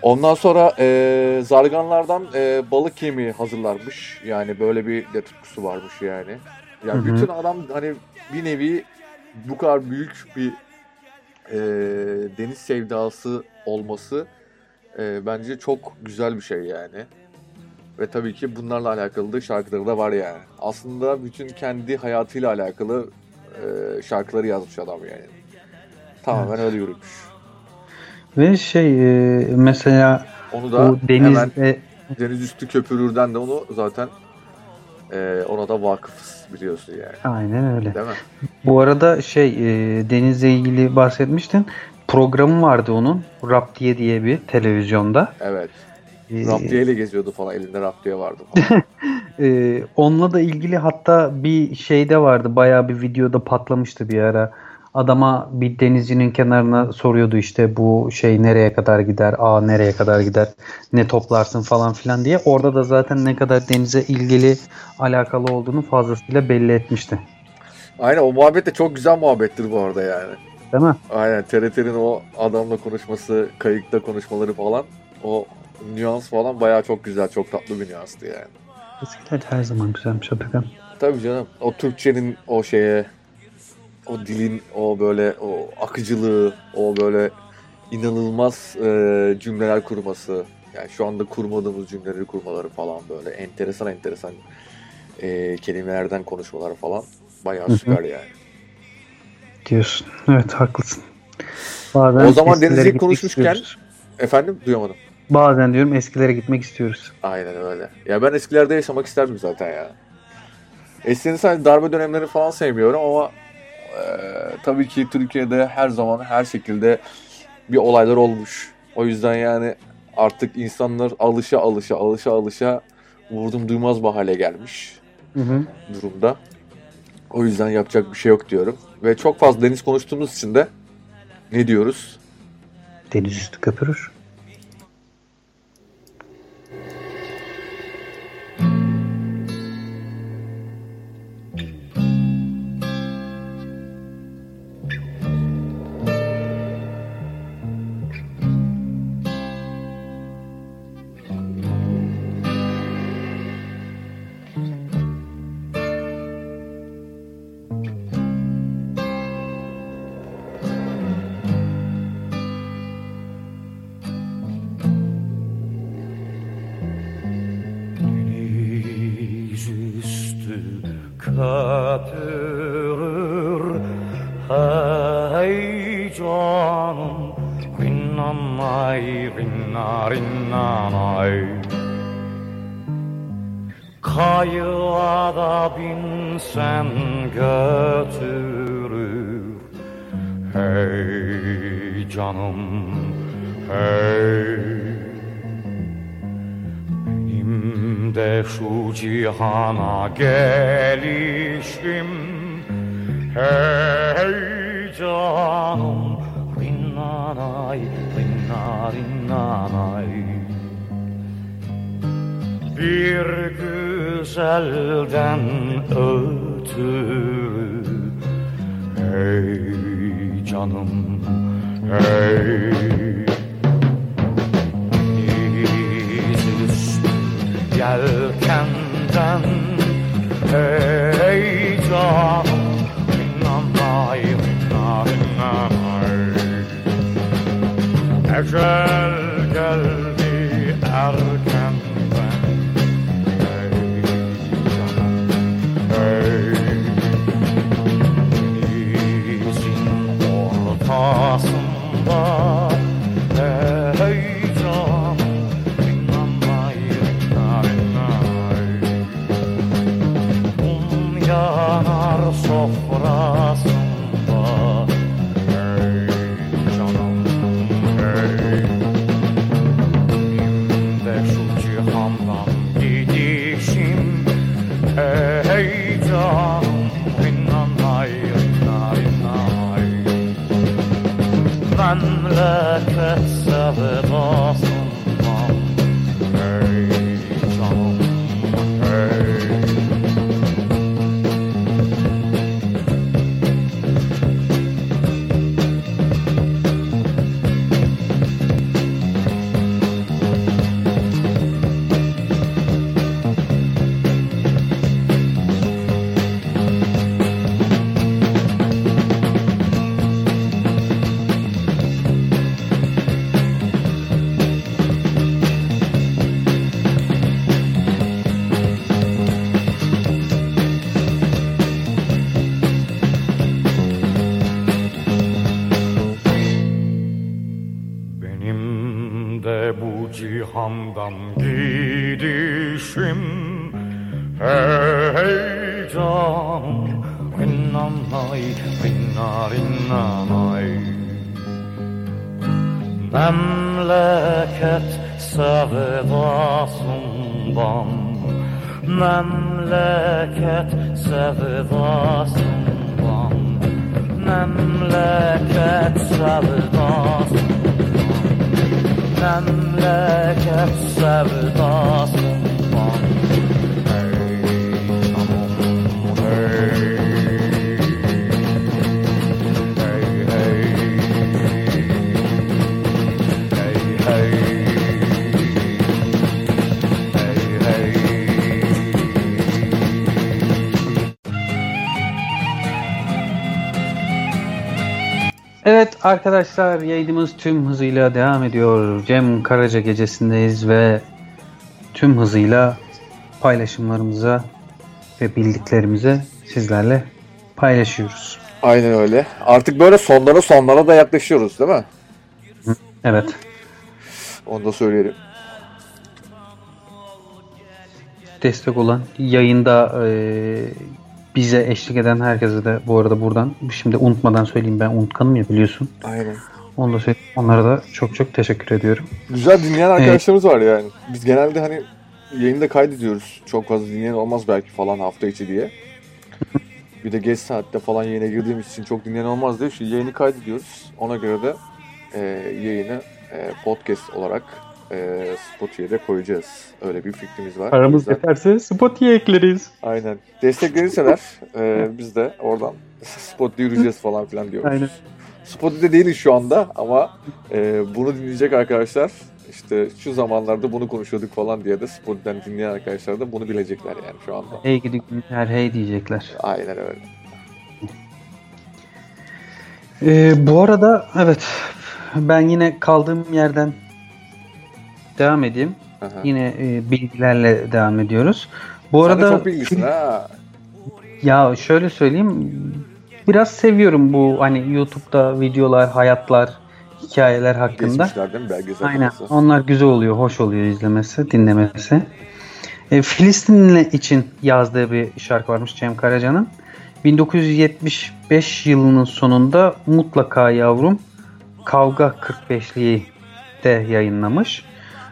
Ondan sonra e, zarganlardan e, balık yemi hazırlarmış. Yani böyle bir de tutkusu varmış yani. Yani bütün adam hani bir nevi bu kadar büyük bir e, deniz sevdası olması e, bence çok güzel bir şey yani. Ve tabii ki bunlarla alakalı da şarkıları da var yani. Aslında bütün kendi hayatıyla alakalı e, şarkıları yazmış adam yani. Tamamen öyle yürümüş. Ve şey e, mesela Onu da bu hemen denizde Deniz Üstü Köpürür'den de onu zaten e, ona da vakıfız biliyorsun yani. aynen öyle. Değil mi? Bu arada şey e, denizle ilgili bahsetmiştin. Programı vardı onun. Raptiye diye bir televizyonda. Evet. E, Raptiye ile geziyordu falan. Elinde raptiye vardı falan. e, onunla da ilgili hatta bir şeyde vardı. Bayağı bir videoda patlamıştı bir ara. Adama bir denizcinin kenarına soruyordu işte bu şey nereye kadar gider, a nereye kadar gider, ne toplarsın falan filan diye. Orada da zaten ne kadar denize ilgili alakalı olduğunu fazlasıyla belli etmişti. Aynen o muhabbet de çok güzel muhabbettir bu arada yani. Değil mi? Aynen TRT'nin o adamla konuşması, kayıkta konuşmaları falan o nüans falan bayağı çok güzel, çok tatlı bir nüanstı yani. Eskiler her zaman güzelmiş Atakan. Tabii canım. O Türkçenin o şeye, o dilin o böyle o akıcılığı, o böyle inanılmaz e, cümleler kurması. Yani şu anda kurmadığımız cümleleri kurmaları falan böyle enteresan enteresan e, kelimelerden konuşmaları falan bayağı süper yani. Diyorsun. Evet haklısın. Bazen O zaman Deniz'i konuşmuşken- istiyoruz. Efendim duyamadım. Bazen diyorum eskilere gitmek istiyoruz. Aynen öyle. Ya ben eskilerde yaşamak isterdim zaten ya. Eskilerin sadece darbe dönemlerini falan sevmiyorum ama tabii ki Türkiye'de her zaman her şekilde bir olaylar olmuş. O yüzden yani artık insanlar alışa alışa alışa alışa vurdum duymaz bir hale gelmiş Hı hı. durumda. O yüzden yapacak bir şey yok diyorum. Ve çok fazla deniz konuştuğumuz için de ne diyoruz? Deniz üstü köpürür. Arkadaşlar yayınımız tüm hızıyla devam ediyor. Cem Karaca gecesindeyiz ve tüm hızıyla paylaşımlarımıza ve bildiklerimize sizlerle paylaşıyoruz. Aynen öyle. Artık böyle sonlara sonlara da yaklaşıyoruz değil mi? Evet. Onu da söyleyelim. Destek olan yayında e, bize eşlik eden herkese de bu arada buradan şimdi unutmadan söyleyeyim ben unutkanım ya biliyorsun. Aynen. Onu da söyleyeyim. Onlara da çok çok teşekkür ediyorum. Güzel dinleyen arkadaşlarımız var yani. Biz genelde hani yayında kaydediyoruz. Çok fazla dinleyen olmaz belki falan hafta içi diye. Bir de geç saatte falan yayına girdiğimiz için çok dinleyen olmaz diye şu yayını kaydediyoruz. Ona göre de e, yayını e, podcast olarak e, Spotify'da koyacağız. Öyle bir fikrimiz var. Paramız yüzden- yeterse Spotify'a ekleriz. Aynen. Desteklenirseler e, biz de oradan Spotify'da yürüyeceğiz falan filan diyoruz. Aynen. Spotify'da değiliz şu anda ama e, bunu dinleyecek arkadaşlar işte şu zamanlarda bunu konuşuyorduk falan diye de Spotify'dan dinleyen arkadaşlar da bunu bilecekler yani şu anda. Hey gidi günler hey diyecekler. Aynen öyle. Ee, bu arada evet ben yine kaldığım yerden devam edeyim. Aha. Yine e, bilgilerle devam ediyoruz. Bu Sen arada çok bilgisin ha. ya şöyle söyleyeyim biraz seviyorum bu hani YouTube'da videolar, hayatlar, hikayeler hakkında. Aynen. konusu. Onlar güzel oluyor, hoş oluyor izlemesi, dinlemesi. E, Filistinli için yazdığı bir şarkı varmış Cem Karaca'nın. 1975 yılının sonunda Mutlaka Yavrum Kavga 45'liği de yayınlamış.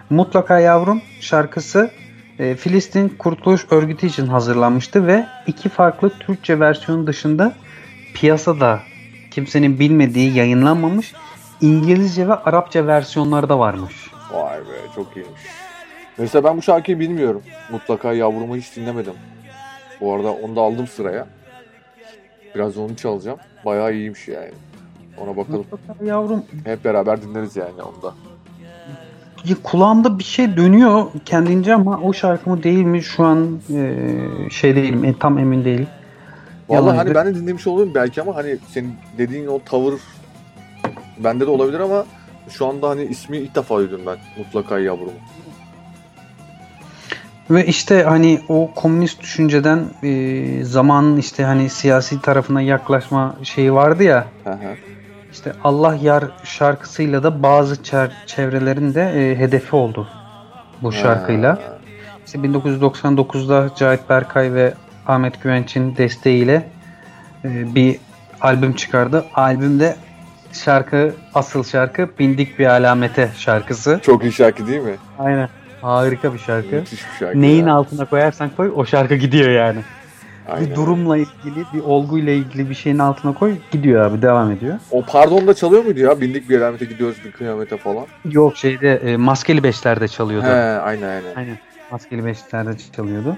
Mutlaka Yavrum şarkısı e, Filistin Kurtuluş Örgütü için hazırlanmıştı ve iki farklı Türkçe versiyonu dışında piyasada kimsenin bilmediği yayınlanmamış İngilizce ve Arapça versiyonları da varmış. Vay be çok iyiymiş. Mesela ben bu şarkıyı bilmiyorum. Mutlaka yavrumu hiç dinlemedim. Bu arada onu da aldım sıraya. Biraz onu çalacağım. Bayağı iyiymiş yani. Ona bakalım. Mutlaka Yavrum Hep beraber dinleriz yani onu da. Ya kulağımda bir şey dönüyor kendince ama o şarkı mı değil mi şu an e, şey değilim e, tam emin değilim. Yalan hani ben de dinlemiş olurum belki ama hani senin dediğin o tavır bende de olabilir ama şu anda hani ismi ilk defa duydum ben. Mutlaka yavrumu. Ve işte hani o komünist düşünceden e, zamanın işte hani siyasi tarafına yaklaşma şeyi vardı ya Hı hı. İşte Allah yar şarkısıyla da bazı çevrelerin de e, hedefi oldu bu şarkıyla. Ha. İşte 1999'da Cahit Berkay ve Ahmet Güvenç'in desteğiyle e, bir albüm çıkardı. Albümde şarkı, asıl şarkı Bindik Bir Alamete şarkısı. Çok iyi şarkı değil mi? Aynen. Harika bir şarkı. Müthiş bir şarkı. Neyin ya. altına koyarsan koy o şarkı gidiyor yani. Aynen. Bir durumla ilgili, bir olguyla ilgili bir şeyin altına koy gidiyor abi devam ediyor. O pardon da çalıyor muydu ya? Bindik bir alamete gidiyoruz bir kıyamete falan. Yok şeyde e, maskeli beşlerde çalıyordu. He aynen aynen. Aynen. Maskeli Beşikler'de çalıyordu.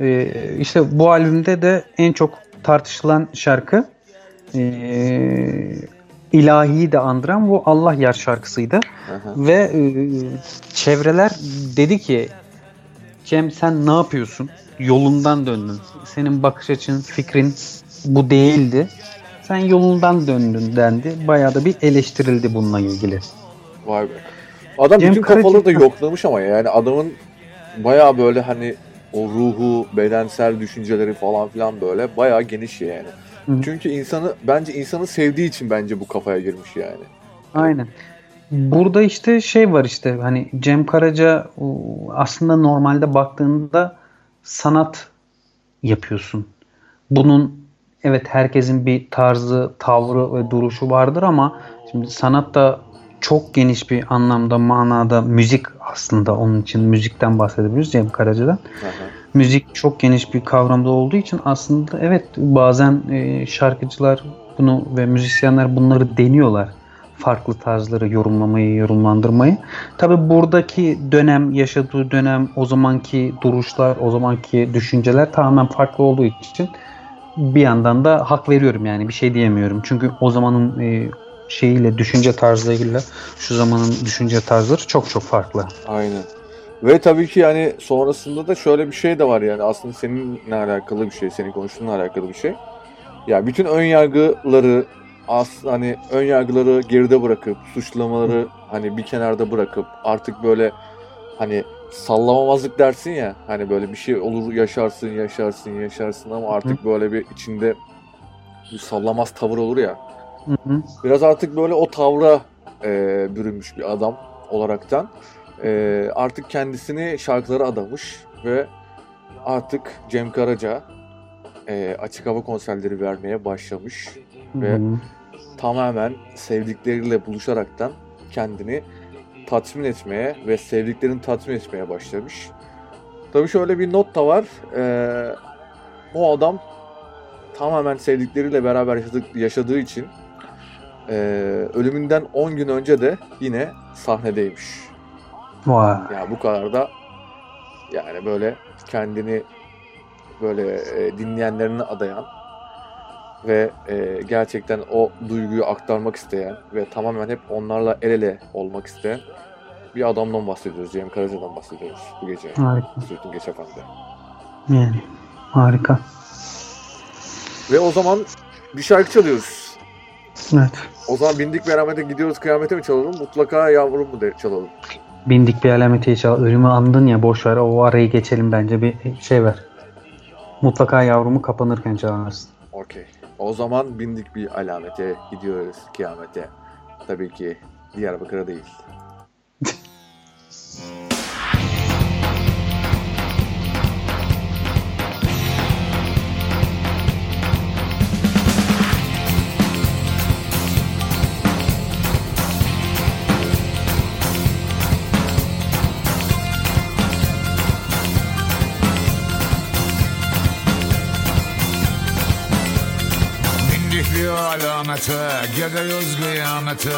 Ee, işte bu albümde de en çok tartışılan şarkı ee, ilahiyi de andıran bu Allah Yar şarkısıydı. Hı. Ve e, çevreler dedi ki Cem sen ne yapıyorsun? Yolundan döndün. Senin bakış açın, fikrin bu değildi. Sen yolundan döndün dendi. Bayağı da bir eleştirildi bununla ilgili. Vay be. Adam Cem bütün kafaları da yoklamış ama yani adamın bayağı böyle hani o ruhu, bedensel düşünceleri falan filan böyle bayağı geniş yani. Hı. Çünkü insanı bence insanı sevdiği için bence bu kafaya girmiş yani. Aynen. Burada işte şey var işte hani Cem Karaca aslında normalde baktığında sanat yapıyorsun. Bunun evet herkesin bir tarzı, tavrı ve duruşu vardır ama şimdi sanat da çok geniş bir anlamda, manada müzik aslında onun için müzikten bahsedebiliriz Cem Karaca'dan. Müzik çok geniş bir kavramda olduğu için aslında evet bazen e, şarkıcılar bunu ve müzisyenler bunları deniyorlar. Farklı tarzları yorumlamayı, yorumlandırmayı. Tabi buradaki dönem, yaşadığı dönem, o zamanki duruşlar, o zamanki düşünceler tamamen farklı olduğu için bir yandan da hak veriyorum yani bir şey diyemiyorum. Çünkü o zamanın e, şeyiyle düşünce tarzlarıyla şu zamanın düşünce tarzları çok çok farklı. Aynen. Ve tabii ki yani sonrasında da şöyle bir şey de var yani aslında seninle alakalı bir şey, senin konuştuğunla alakalı bir şey. Ya bütün ön yargıları aslında hani ön yargıları geride bırakıp suçlamaları hani bir kenarda bırakıp artık böyle hani sallamamazlık dersin ya hani böyle bir şey olur yaşarsın yaşarsın yaşarsın ama artık böyle bir içinde bir sallamaz tavır olur ya. Hı. Biraz artık böyle o tavra e, bürünmüş bir adam olaraktan e, artık kendisini şarkılara adamış ve artık Cem Karaca e, açık hava konserleri vermeye başlamış ve hı. Tamamen sevdikleriyle buluşaraktan kendini tatmin etmeye ve sevdiklerini tatmin etmeye başlamış. Tabii şöyle bir not da var. Ee, bu adam tamamen sevdikleriyle beraber yaşadık, yaşadığı için ee, ölümünden 10 gün önce de yine sahnedeymiş. Vay. Ya bu kadar da yani böyle kendini böyle e, dinleyenlerine adayan ve e, gerçekten o duyguyu aktarmak isteyen ve tamamen hep onlarla el ele olmak isteyen bir adamdan bahsediyoruz. Cem Karaca'dan bahsediyoruz bu gece. Harika. Sürtün Geç Efendi. Yani harika. Ve o zaman bir şarkı çalıyoruz. Evet. O zaman bindik merhamete gidiyoruz kıyamete mi çalalım? Mutlaka yavrum mu de çalalım? Bindik bir alameti çal. Ölümü andın ya boş ver. O arayı geçelim bence bir şey ver. Mutlaka yavrumu kapanırken çağırsın. Okey. O zaman bindik bir alamete gidiyoruz kıyamete. Tabii ki Diyarbakır'a değil. Alamete, gidiyoruz kıyamete.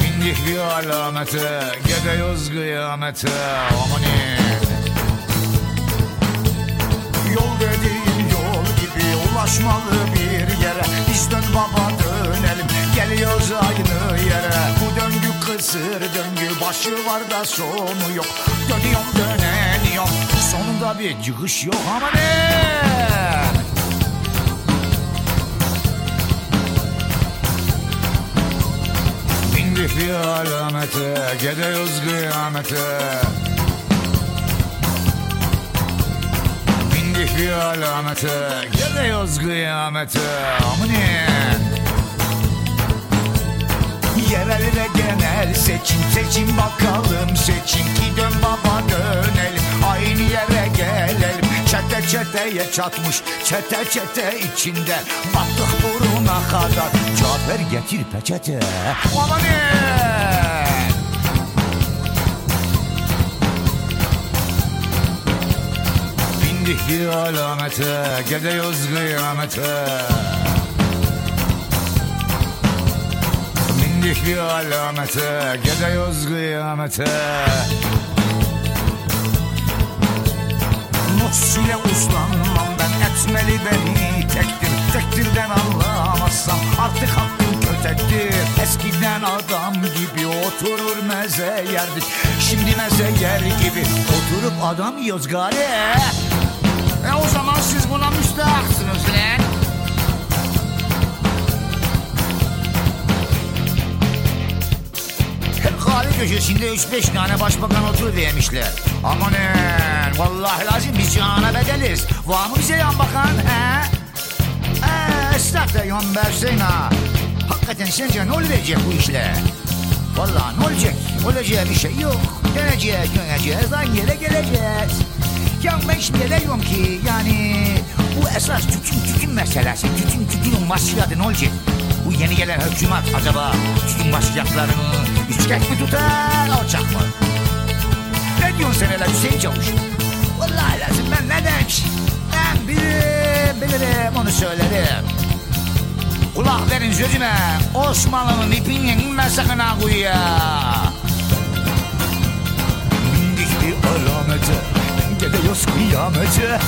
Bindik bir alamete, gidiyoruz kıyamete. Amanin. Yol dediğin yol gibi ulaşmalı bir yere Biz dön baba dönelim geliyoruz aynı yere Bu döngü kısır döngü başı var da sonu yok Dönüyorum döneniyorum sonunda bir çıkış yok ama ne? Bir alamete gidiyoruz kıyamete Bindik bir alamete Gidiyoruz kıyamete Aminin Yerel ve genel seçim seçim bakalım. Seçim ki dön baba dönelim. Aynı yere gelelim. Çete çeteye çatmış çete çete içinde. Battık buruna kadar. Cafer getir peçete. Amanin Bindik bir alamete Gidiyoruz kıyamete. Bindik bir alamete Gidiyoruz kıyamete. Nuts ile uslanmam ben etmeli beni. Tektir Tektirden anlamazsam artık hakkım kötektir Eskiden adam gibi oturur meze yerdik Şimdi meze yer gibi oturup adam yiyoruz gari E o zaman siz buna müstahaksınız lan Kahve köşesinde 3-5 tane başbakan otur vermişler. Amanın vallahi lazım biz cihana bedeliz. Var mı bize yan bakan he? Estağfurullah yan versin ha. Hakikaten sence ne olacak bu işle? Vallahi ne olacak? Olacağı bir şey yok. Döneceğiz, döneceğiz, aynı yere geleceğiz. Ya ben şimdi diyorum ki yani bu esas tütün tütün meselesi. Tütün tütünün başladı ne olacak? Bu yeni gelen hükümet acaba tütün başlayacaklarını yüksek mi tutar, alacak mı? Ne diyorsun sen hele Hüseyin Çavuş? Vallahi lazım ben ne demek? Ben bilirim, bilirim onu söylerim. Kulak verin sözüme. Osmanlı'nın ipinin mesakına kuyuya. Bindik bir alamete. Gidiyoruz kıyamete.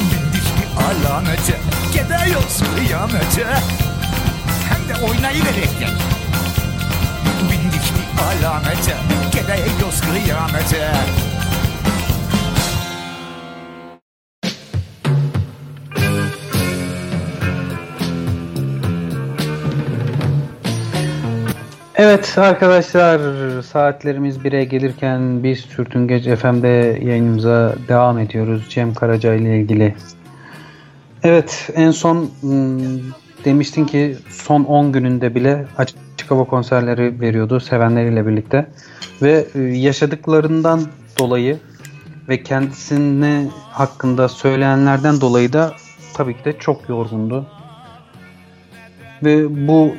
Bindik bir alamete. Gidiyoruz kıyamete. Hem de oynayıverekten. Bindik bir alamete. Gidiyoruz kıyamete. Evet arkadaşlar saatlerimiz 1'e gelirken biz Sürtüngeç FM'de yayınımıza devam ediyoruz Cem Karaca ile ilgili. Evet en son hmm, demiştin ki son 10 gününde bile açık hava konserleri veriyordu sevenleriyle birlikte. Ve e, yaşadıklarından dolayı ve kendisine hakkında söyleyenlerden dolayı da tabii ki de çok yorgundu. Ve bu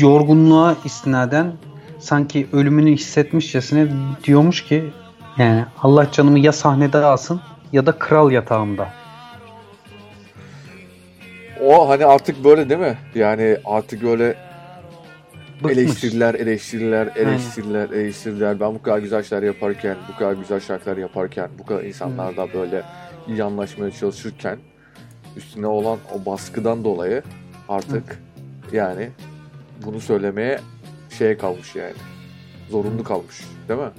yorgunluğa istinaden sanki ölümünü hissetmişçesine diyormuş ki yani Allah canımı ya sahnede alsın ya da kral yatağımda. O hani artık böyle değil mi? Yani artık öyle Bıkmış. eleştiriler, eleştiriler, eleştiriler, eleştiriler. Ben bu kadar güzel şeyler yaparken, bu kadar güzel şarkılar yaparken, bu kadar insanlarla böyle iyi anlaşmaya çalışırken üstüne olan o baskıdan dolayı artık yani bunu söylemeye şeye kalmış yani. Zorunlu kalmış. Değil mi?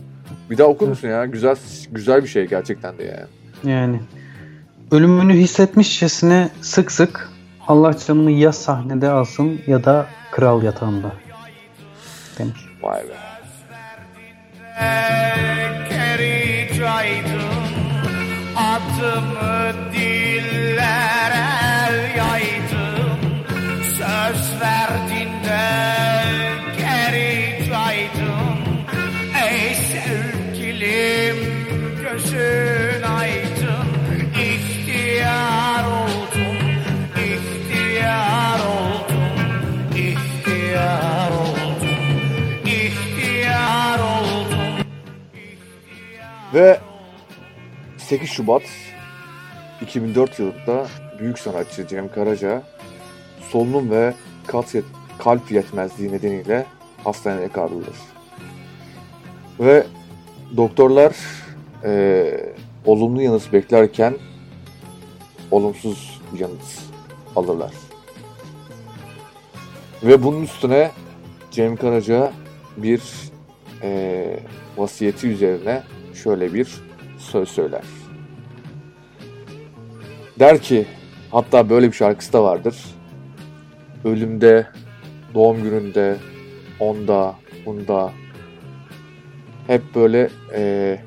Bir daha okur musun ya? Güzel güzel bir şey gerçekten de yani. Yani ölümünü hissetmişçesine sık sık Allah canımı ya sahnede alsın ya da kral yatağımda demiş. Vay be. Adımı dillere yaydım Söz verdiğinde geri caydım Ey sevgilim gözün aydın. İhtiyar oldum, ihtiyar oldum İhtiyar oldum, ihtiyar oldum. Ve 8 Şubat 2004 yılında büyük sanatçı Cem Karaca solunum ve kalp, yet- kalp yetmezliği nedeniyle hastaneye kaldırılır. Ve doktorlar eee, olumlu yanıt beklerken olumsuz yanıt alırlar. Ve bunun üstüne Cem Karaca bir eee, vasiyeti üzerine şöyle bir söz söyler. Der ki, hatta böyle bir şarkısı da vardır. Ölümde, doğum gününde, onda, bunda hep böyle eee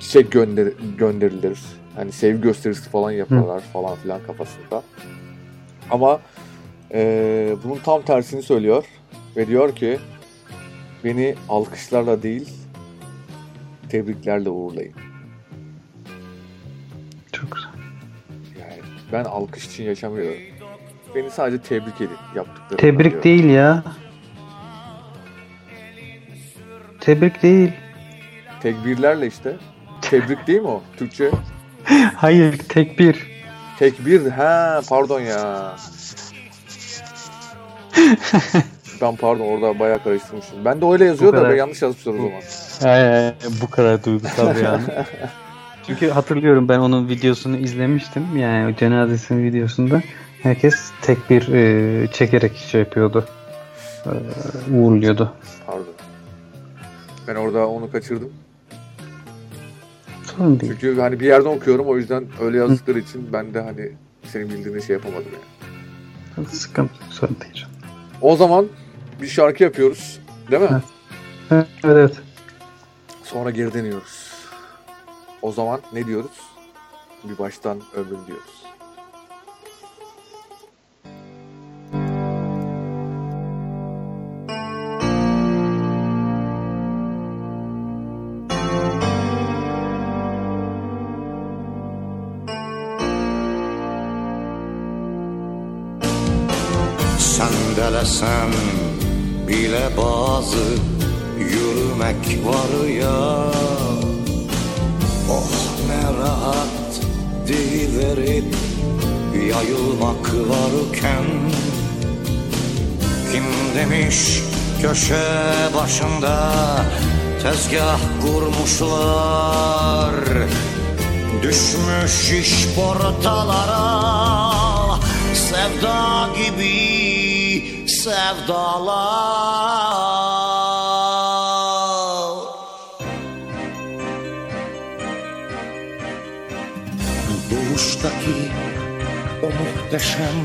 çiçek gönder gönderilir. Hani sevgi gösterisi falan yaparlar falan filan kafasında. Ama eee, bunun tam tersini söylüyor ve diyor ki beni alkışlarla değil tebriklerle uğurlayın. Çok güzel. Yani ben alkış için yaşamıyorum. Beni sadece tebrik edin yaptıklarımdan Tebrik diyor. değil ya. Tebrik değil. Tekbirlerle işte. Tebrik değil mi o Türkçe? Hayır tekbir. Tekbir. Ha pardon ya. ben pardon orada bayağı karıştırmışım. Ben de öyle yazıyor Bu da kadar. ben yanlış yazmışlar o zaman. Ee, bu kadar duygusal an. Çünkü hatırlıyorum ben onun videosunu izlemiştim. Yani o cenazesinin videosunda herkes tekbir e, çekerek şey yapıyordu. E, uğurluyordu. Pardon. Ben orada onu kaçırdım. Sorun değil. Çünkü hani bir yerden okuyorum o yüzden öyle yazdıkları için ben de hani senin bildiğini şey yapamadım yani. Sıkıntı sorun değil. O zaman bir şarkı yapıyoruz. Değil mi? Evet. Evet. Sonra geri dönüyoruz. O zaman ne diyoruz? Bir baştan ömrüm diyoruz. Sendelesen bile bazı yürümek var ya. Oh ne rahat deyiverip yayılmak varken. Kim demiş köşe başında tezgah kurmuşlar? Düşmüş iş portalara Sevda gibi sevdalar. Doğuştaki o muhteşem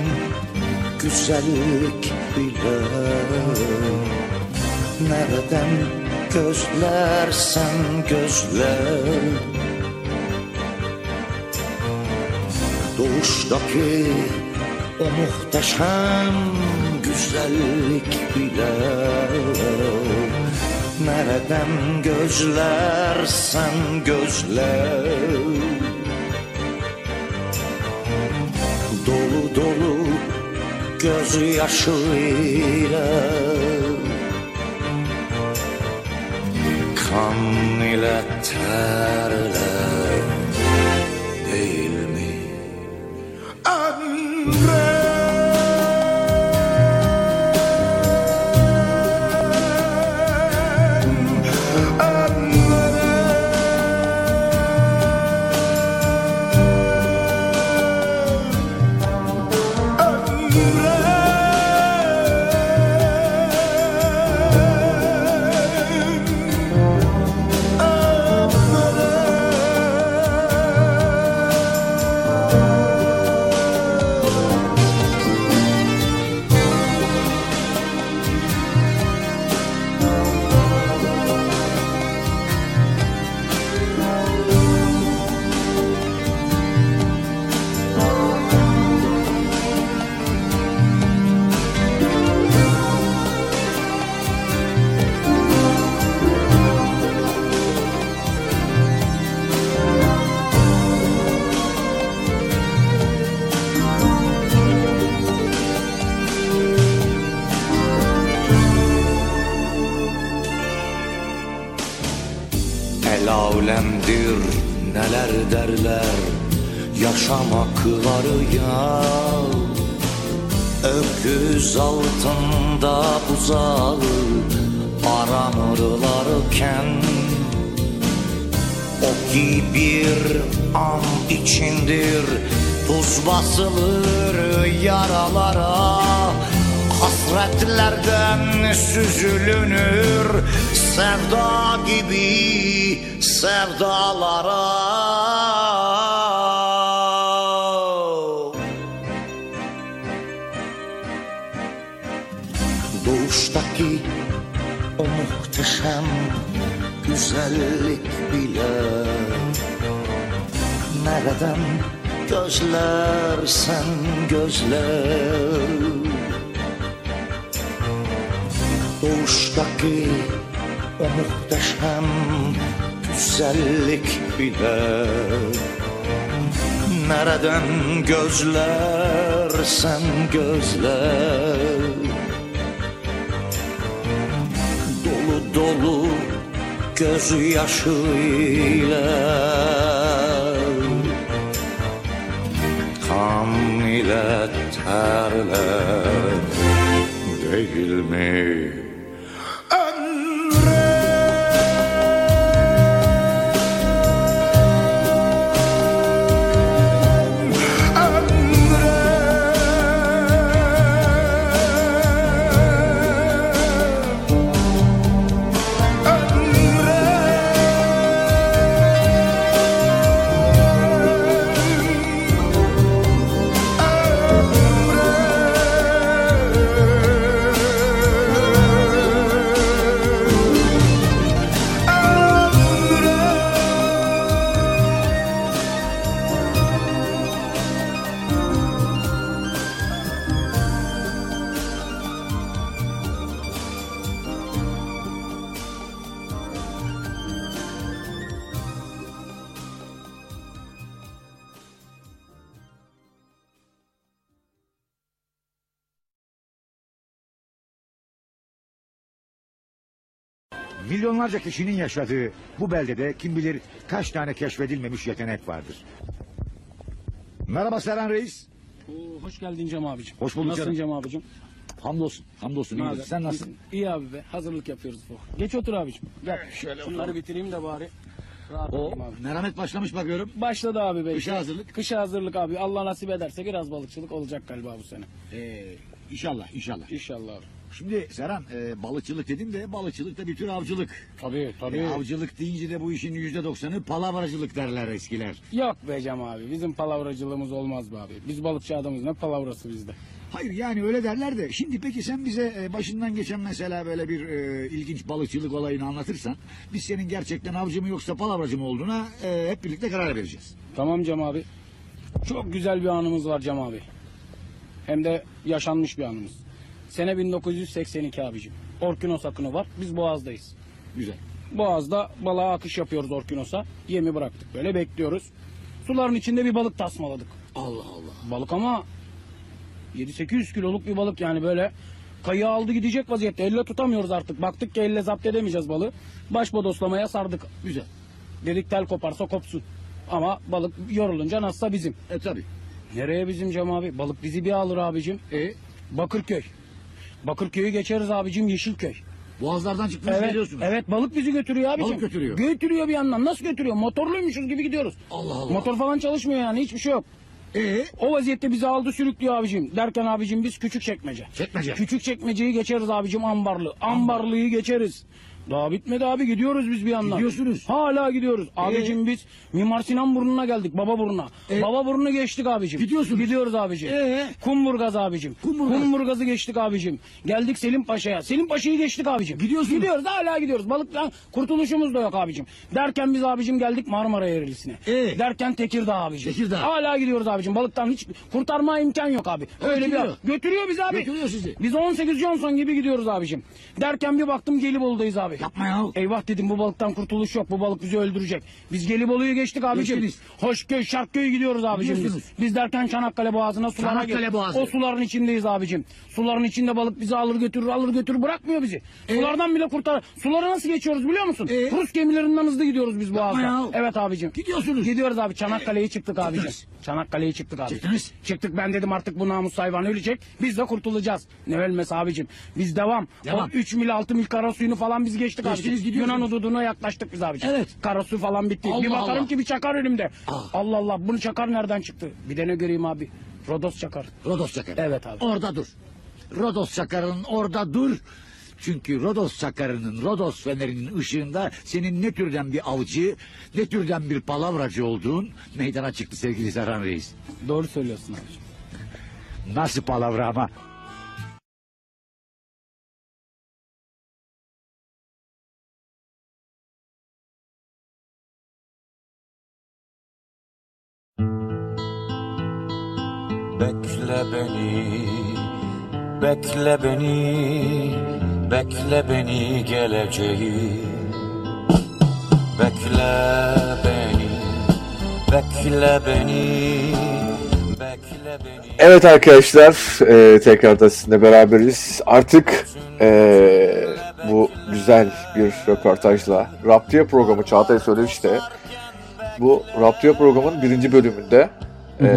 güzellik bile Nereden gözlersen gözle. Doğuştaki o muhteşem güzellik bile. Nereden gözlersen gözle. Dolu dolu gözyaşıyla. Kan ile terle Yaşamak var ya Öküz altında buzağı Aranırlarken O ki bir an içindir Tuz basılır yaralara. Hasretlerden süzülünür Sevda gibi sevdalara Doğuştaki o muhteşem güzellik bile. Nereden gözlersen gözle Doğuştaki o muhteşem güzellik bile. Nereden gözlersen gözle Dolu dolu gözyaşıyla Kan ile terler değil mi? Milyonlarca kişinin yaşadığı bu beldede kim bilir kaç tane keşfedilmemiş yetenek vardır. Merhaba Serhan Reis. Oo, hoş geldin Cem abicim. Hoş bulduk Nasılsın canım. Cem abicim? Hamdolsun. Hamdolsun. Ne iyidir. Sen nasılsın? İyi abi be. Hazırlık yapıyoruz bu. Geç otur abicim. Gel. şöyle Şunları oturalım. bitireyim de bari. Rahat O abi. merhamet başlamış bakıyorum. Başladı abi be. Kışa hazırlık. Kışa hazırlık abi. Allah nasip ederse biraz balıkçılık olacak galiba bu sene. Ee, inşallah inşallah. İnşallah abi. Şimdi Serhan e, balıkçılık dedim de balıkçılık da bir tür avcılık. Tabii tabii. E, avcılık deyince de bu işin yüzde doksanı palavracılık derler eskiler. Yok be Cem abi. Bizim palavracılığımız olmaz be abi. Biz balıkçı adamız ne palavrası bizde. Hayır yani öyle derler de şimdi peki sen bize e, başından geçen mesela böyle bir e, ilginç balıkçılık olayını anlatırsan biz senin gerçekten avcı mı yoksa palavracı mı olduğuna e, hep birlikte karar vereceğiz. Tamam Cem abi. Çok güzel bir anımız var Cem abi. Hem de yaşanmış bir anımız. Sene 1982 abicim. Orkinos akını var. Biz Boğaz'dayız. Güzel. Boğaz'da balığa akış yapıyoruz Orkinos'a. Yemi bıraktık böyle bekliyoruz. Suların içinde bir balık tasmaladık. Allah Allah. Balık ama 7-800 kiloluk bir balık yani böyle kayığı aldı gidecek vaziyette. Elle tutamıyoruz artık. Baktık ki elle zapt edemeyeceğiz balığı. Baş bodoslamaya sardık. Güzel. Dedik tel koparsa kopsun. Ama balık yorulunca nasılsa bizim. E tabi. Nereye bizim Cem abi? Balık bizi bir alır abicim. E Bakırköy. Bakırköy'ü geçeriz abicim Yeşilköy. boğazlardan çıktınız Evet, geliyorsunuz. evet balık bizi götürüyor abicim. Balık götürüyor. Götürüyor bir yandan. Nasıl götürüyor? Motorluymuşuz gibi gidiyoruz. Allah Allah. Motor falan çalışmıyor yani hiçbir şey yok. E O vaziyette bizi aldı sürüklüyor abicim. Derken abicim biz küçük çekmece. Çekmece. Küçük çekmeceyi geçeriz abicim ambarlı. Ambarlıyı geçeriz. Daha bitmedi abi gidiyoruz biz bir yandan. Gidiyorsunuz. Hala gidiyoruz. Abicim biz Mimar Sinan burnuna geldik baba burnuna. E? Baba burnunu geçtik abicim. Gidiyorsunuz. Gidiyoruz abicim. E? Kumburgaz abicim. Kumburgaz. Kumburgaz'ı geçtik abicim. Geldik Selim Paşa'ya. Selim Paşa'yı geçtik abicim. Gidiyorsunuz. Gidiyoruz hala gidiyoruz. Balıktan kurtuluşumuz da yok abicim. Derken biz abicim geldik Marmara Ereğlisi'ne. E? Derken Tekirdağ abicim. Tekirdağ. Hala gidiyoruz abicim. Balıktan hiç kurtarma imkan yok abi. Öyle bir Götürüyor. götürüyor bizi abi. Götürüyor sizi. Biz 18 Johnson gibi gidiyoruz abicim. Derken bir baktım Gelibolu'dayız abi. Yapma ya. Eyvah dedim bu balıktan kurtuluş yok. Bu balık bizi öldürecek. Biz Gelibolu'yu geçtik abicim. Geçtiniz. Hoşköy, Şarkköy gidiyoruz abicim biz. Biz derken Çanakkale Boğazı'na sulara Çanakkale gir- Boğazı. O suların içindeyiz abicim. Suların içinde balık bizi alır götürür alır götürür bırakmıyor bizi. Sulardan bile kurtar. Suları nasıl geçiyoruz biliyor musun? E? Rus gemilerinden hızlı gidiyoruz biz Boğaz'da. ya. Evet abicim. Gidiyorsunuz. Gidiyoruz abi Çanakkale'ye çıktık abicim. Gittiniz. Çanakkale'ye çıktık abi. Çıktınız. Çıktık ben dedim artık bu namus hayvan ölecek. Biz de kurtulacağız. Ne ölmesi abicim. Biz devam. Devam. O 3 mil 6 mil kara suyunu falan biz geçtik Geçtiniz, abicim. gidiyorsunuz. Yunan hududuna yaklaştık biz abicim. Evet. Kara su falan bitti. Allah bir bakarım Allah. ki bir çakar elimde. Ah. Allah Allah bunu çakar nereden çıktı? Bir de ne göreyim abi. Rodos çakar. Rodos Çakarı. Evet abi. Orada dur. Rodos Çakarı'nın orada dur. Çünkü Rodos Çakarı'nın, Rodos fenerinin ışığında senin ne türden bir avcı, ne türden bir palavracı olduğun meydana çıktı sevgili Serhan Reis. Doğru söylüyorsun abicim. Nasıl palavra ama? Bekle beni, bekle beni, bekle beni geleceğim. Bekle beni, bekle beni, bekle beni. Evet arkadaşlar, e, tekrar da sizinle beraberiz. Artık e, bu güzel bir röportajla Raptiye programı Çağatay söylemişti. Bu Raptiye programının birinci bölümünde e,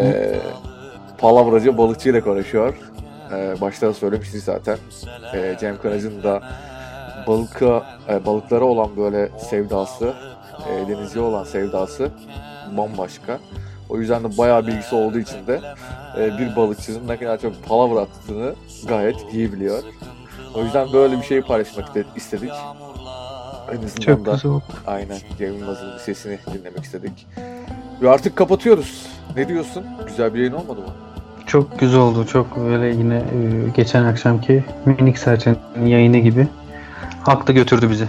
palavracı balıkçı ile konuşuyor. E, başta söylemiştik zaten. E, Cem Karaca'nın da balıka, e, balıklara olan böyle sevdası, e, denizci olan sevdası bambaşka. O yüzden de bayağı bilgisi olduğu için de e, bir balıkçının ne kadar çok palavra attığını gayet iyi biliyor. O yüzden böyle bir şeyi paylaşmak de- istedik. En azından Çok da güzel aynen Cem Yılmaz'ın sesini dinlemek istedik. Ve artık kapatıyoruz. Ne diyorsun? Güzel bir yayın olmadı mı? Çok güzel oldu. Çok böyle yine e, geçen akşamki minik serçenin yayını gibi. Haklı götürdü bizi.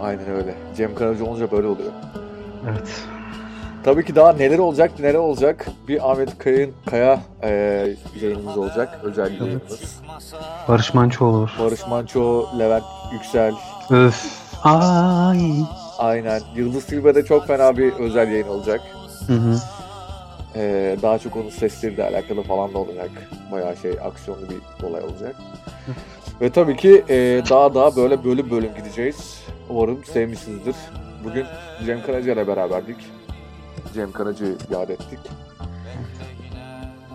Aynen öyle. Cem Karaca olunca böyle oluyor. Evet. Tabii ki daha neler olacak, neler olacak. Bir Ahmet Kaya'nın Kaya e, yayınımız olacak. Özel bir yayınımız. Barış Manço olur. Barış Manço, Levent Yüksel, Öf. Ay. aynen. Yıldız Tilbe'de çok fena bir özel yayın olacak. Hı hı. Ee, daha çok onun sesleriyle alakalı falan da olacak. Bayağı şey aksiyonlu bir olay olacak. Ve tabii ki e, daha daha böyle bölüm bölüm gideceğiz. Umarım sevmişsinizdir. Bugün Cem Karaca ile beraberdik. Cem Karaca'yı yad ettik.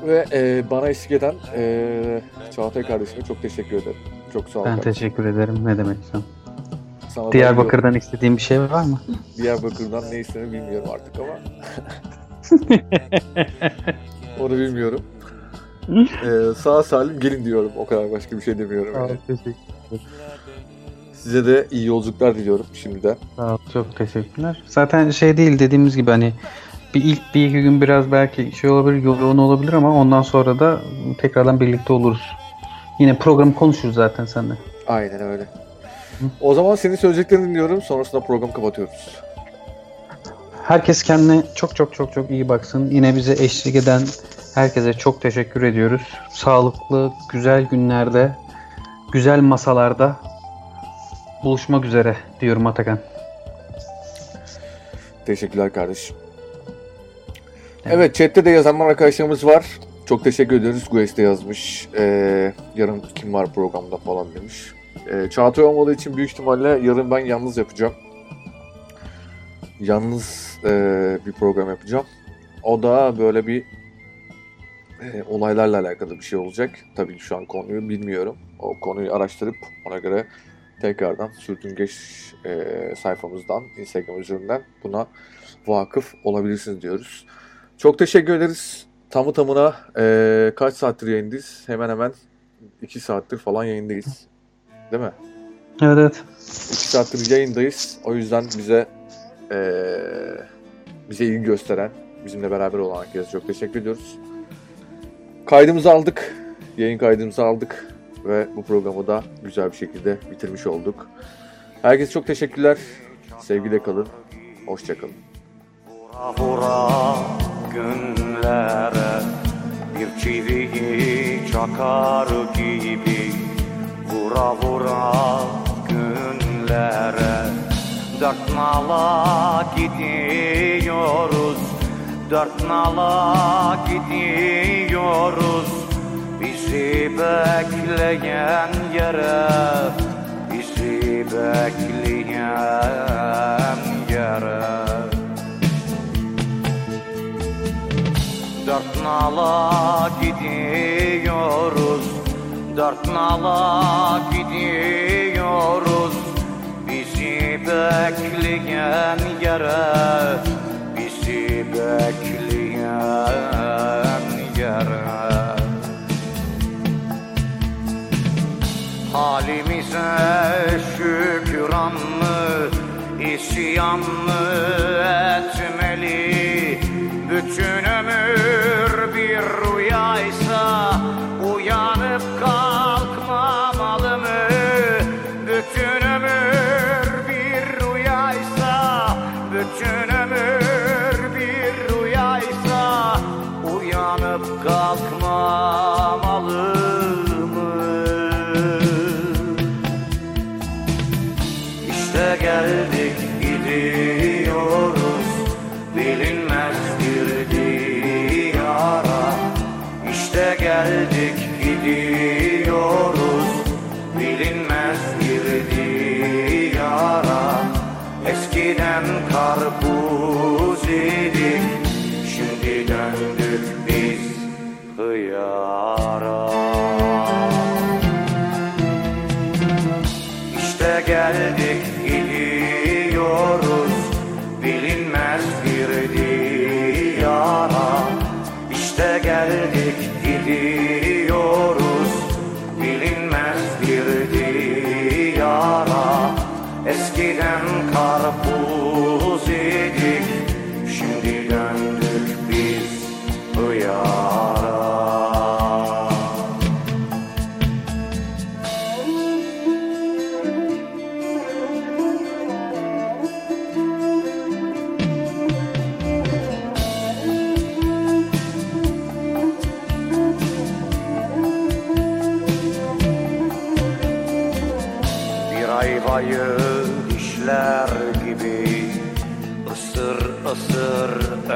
Ve e, bana eşlik eden e, Çağatay kardeşime çok teşekkür ederim. Çok sağ ol. Ben kardeşim. teşekkür ederim. Ne demek sen? Sana da Diyarbakır'dan istediğin bir şey var mı? Diyarbakır'dan ne istediğini bilmiyorum artık ama. Onu bilmiyorum. Ee, sağ salim gelin diyorum. O kadar başka bir şey demiyorum. Yani. teşekkür Size de iyi yolculuklar diliyorum şimdiden. Sağ ol, çok teşekkürler. Zaten şey değil dediğimiz gibi hani bir ilk bir iki gün biraz belki şey olabilir, yoğun olabilir ama ondan sonra da tekrardan birlikte oluruz. Yine programı konuşuruz zaten seninle. Aynen öyle. O zaman senin söyleyeceklerini dinliyorum. Sonrasında programı kapatıyoruz. Herkes kendine çok çok çok çok iyi baksın. Yine bize eşlik eden herkese çok teşekkür ediyoruz. Sağlıklı, güzel günlerde, güzel masalarda buluşmak üzere diyorum Atakan. Teşekkürler kardeşim. Evet chatte de yazanlar arkadaşlarımız var. Çok teşekkür ediyoruz. Gues de yazmış. Ee, yarın kim var programda falan demiş. Ee, Çağatay olmadığı için büyük ihtimalle yarın ben yalnız yapacağım. Yalnız ee, bir program yapacağım. O da böyle bir ee, olaylarla alakalı bir şey olacak. Tabii ki şu an konuyu bilmiyorum. O konuyu araştırıp ona göre tekrardan sürtüngeç ee, sayfamızdan, Instagram üzerinden buna vakıf olabilirsiniz diyoruz. Çok teşekkür ederiz. Tamı tamına eee, kaç saattir yayındayız? Hemen hemen 2 saattir falan yayındayız. Değil mi? Evet evet. 2 saattir yayındayız. O yüzden bize eee, bize ilgi gösteren, bizimle beraber olan herkese çok teşekkür ediyoruz. Kaydımızı aldık. Yayın kaydımızı aldık. Ve bu programı da güzel bir şekilde bitirmiş olduk. Herkese çok teşekkürler. Sevgiyle kalın. Hoşçakalın. Vura günlere bir çiviyi çakar gibi Vura vura günlere Dört nala gidiyoruz Dört nala gidiyoruz. Bizi bekleyen yere Bizi bekleyen yere. Dört nala gidiyoruz Dört nala gidiyoruz bekleyen yere Bizi bekleyen yere Halimize şükran mı, isyan mı etmeli? Bütün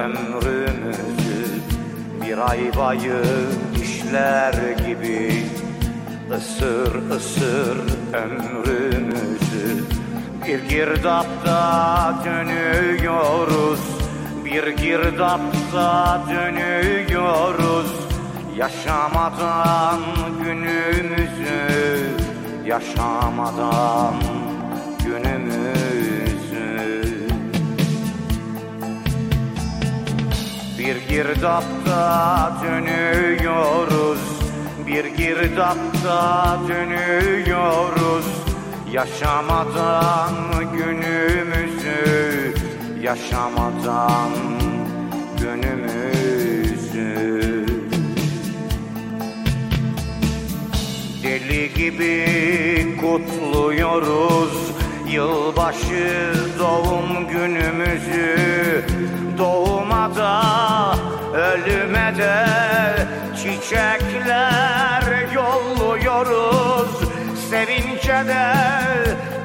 ömrümüzü Bir ayvayı dişler gibi ısır ısır ömrümüzü. Bir girdapta dönüyoruz Bir girdapta dönüyoruz. Yaşamadan günümüzü Yaşamadan Bir girdapta dönüyoruz Bir girdapta dönüyoruz. Yaşamadan günümüzü Yaşamadan günümüzü. Deli gibi kutluyoruz Yılbaşı doğum günümüzü. Doğuma da ölüme de Çiçekler yolluyoruz. Sevince de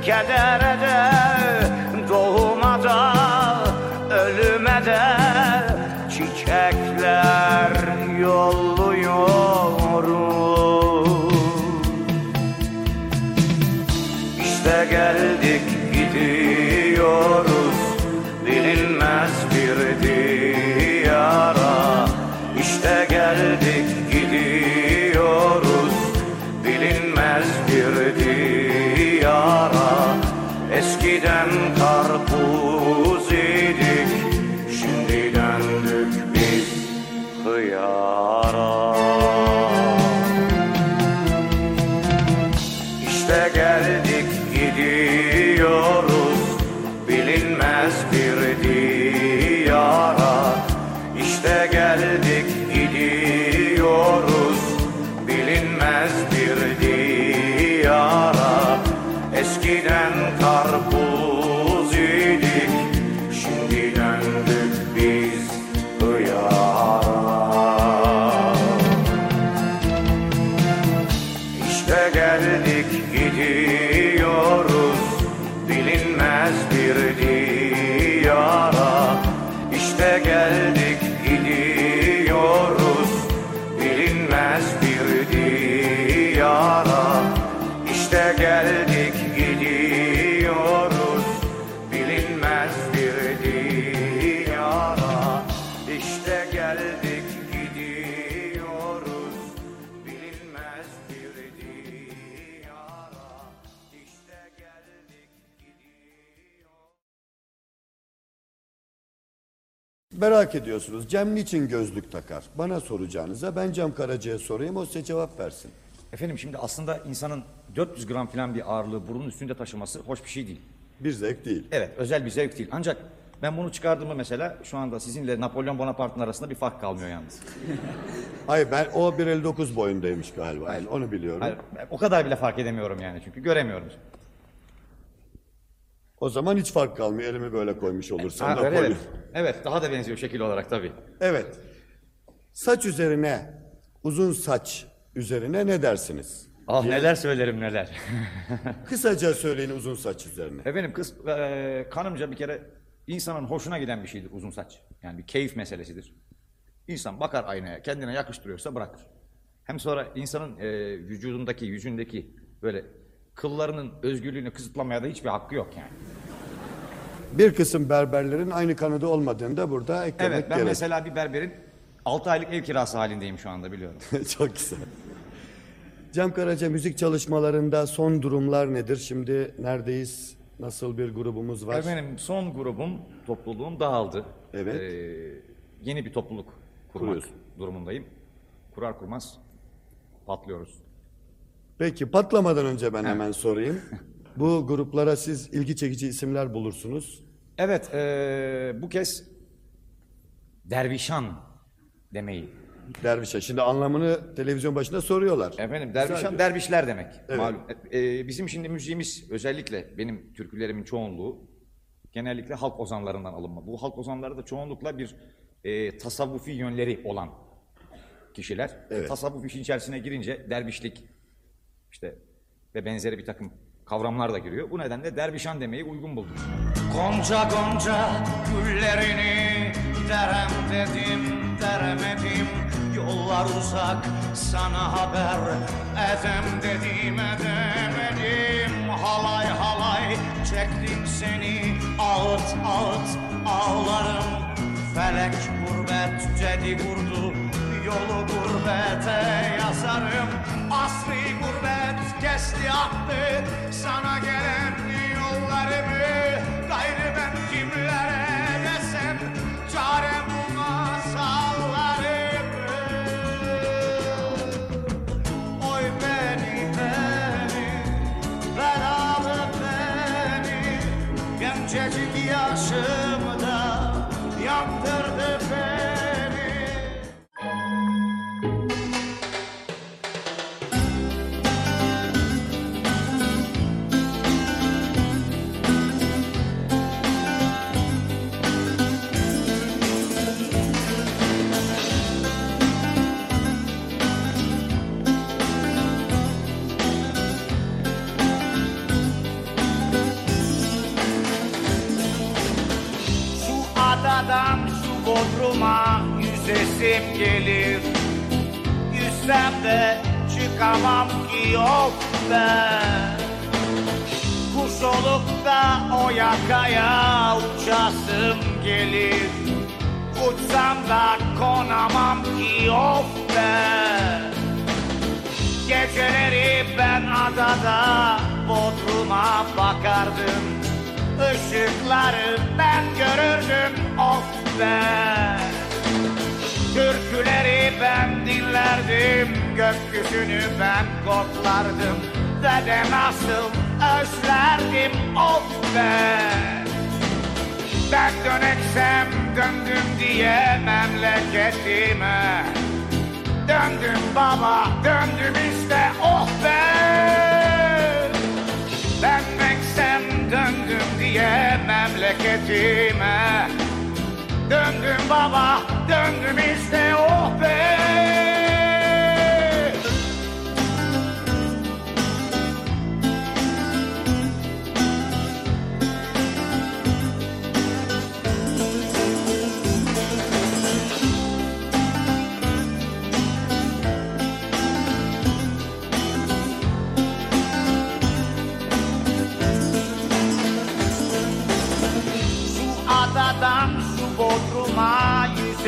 kedere de Doğuma da ölüme de Çiçekler yolluyoruz Merak ediyorsunuz Cem niçin gözlük takar? Bana soracağınıza ben Cem Karaca'ya sorayım o size cevap versin. Efendim şimdi aslında insanın 400 gram falan bir ağırlığı burunun üstünde taşıması hoş bir şey değil. Bir zevk değil. Evet özel bir zevk değil. Ancak ben bunu çıkardığımı mesela şu anda sizinle Napolyon Bonaparte'ın arasında bir fark kalmıyor yalnız. Hayır ben o 1.59 boyundaymış galiba yani onu biliyorum. Hayır, o kadar bile fark edemiyorum yani çünkü göremiyorum. O zaman hiç fark kalmıyor elimi böyle koymuş olursam. Ha, da evet, evet. daha da benziyor şekil olarak tabii. Evet. Saç üzerine uzun saç üzerine ne dersiniz? Ah neler söylerim neler. Kısaca söyleyin uzun saç üzerine. Efendim kız e, kanımca bir kere insanın hoşuna giden bir şeydir uzun saç. Yani bir keyif meselesidir. İnsan bakar aynaya kendine yakıştırıyorsa bırakır. Hem sonra insanın e, vücudundaki yüzündeki böyle kıllarının özgürlüğünü kısıtlamaya da hiçbir hakkı yok yani. Bir kısım berberlerin aynı kanıda olmadığını da burada eklemek Evet ben gerek. mesela bir berberin 6 aylık ev kirası halindeyim şu anda biliyorum. Çok güzel. Cem Karaca müzik çalışmalarında son durumlar nedir? Şimdi neredeyiz? Nasıl bir grubumuz var? Efendim son grubum, topluluğum dağıldı. Evet. Ee, yeni bir topluluk kurmak Kuruyorsun. durumundayım. Kurar kurmaz patlıyoruz. Peki patlamadan önce ben hemen sorayım. Bu gruplara siz ilgi çekici isimler bulursunuz. Evet, ee, bu kez dervişan demeyi. Dervişe. Şimdi anlamını televizyon başında soruyorlar. Efendim dervişan Güzel. dervişler demek. Malum. Ee, bizim şimdi müziğimiz özellikle benim türkülerimin çoğunluğu genellikle halk ozanlarından alınma. Bu halk ozanları da çoğunlukla bir e, tasavvufi yönleri olan kişiler. Evet. Tasavvuf işin içerisine girince dervişlik işte ve benzeri bir takım kavramlar da giriyor. Bu nedenle dervişan demeyi uygun buldum. Gonca gonca güllerini derem dedim deremedim. Yollar uzak sana haber edem dedim edemedim. Halay halay Çektim seni. Ağıt ağıt ağlarım. Felek gurbet cedi vurdu. Yolu gurbete yazarım. Asri gurbet kesti attı. Sana gelen yollarımı Gayrı ben kimlere yüzesim gelir. Yüzsem de çıkamam ki yok ben Kuş olup da o yakaya uçasım gelir. Uçsam da konamam ki yok ben Geceleri ben adada Bodrum'a bakardım. Işıkları ben görürdüm of be Türküleri ben dinlerdim Gökyüzünü ben koklardım Ve de nasıl özlerdim of be! Ben döneksem döndüm diye memleketime. Döndüm baba döndüm işte oh be! Dönmeksem döndüm diye memleketime Döndüm baba döndüm işte oh be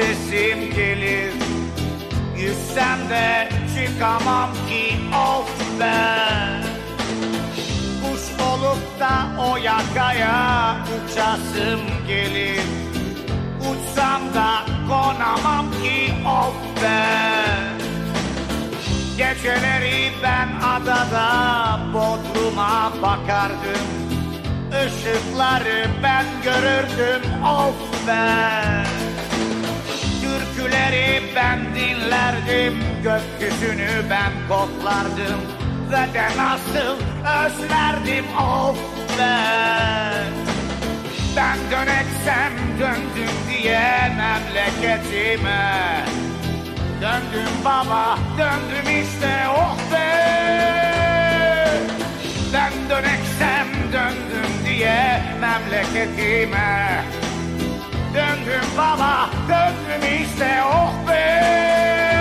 yüzesim gelir. Yüzsem de çıkamam ki of ben Kuş olup da o yakaya uçasım gelir. Uçsam da konamam ki of ben Geceleri ben adada Bodrum'a bakardım. Işıkları ben görürdüm of Türküleri ben dinlerdim Gökyüzünü ben koklardım Ve de nasıl özlerdim of ben. Ben döneksem döndüm diye memleketime. Döndüm baba döndüm işte oh be. Ben döneksem döndüm diye memleketime Döndüm baba döndüm işte oh be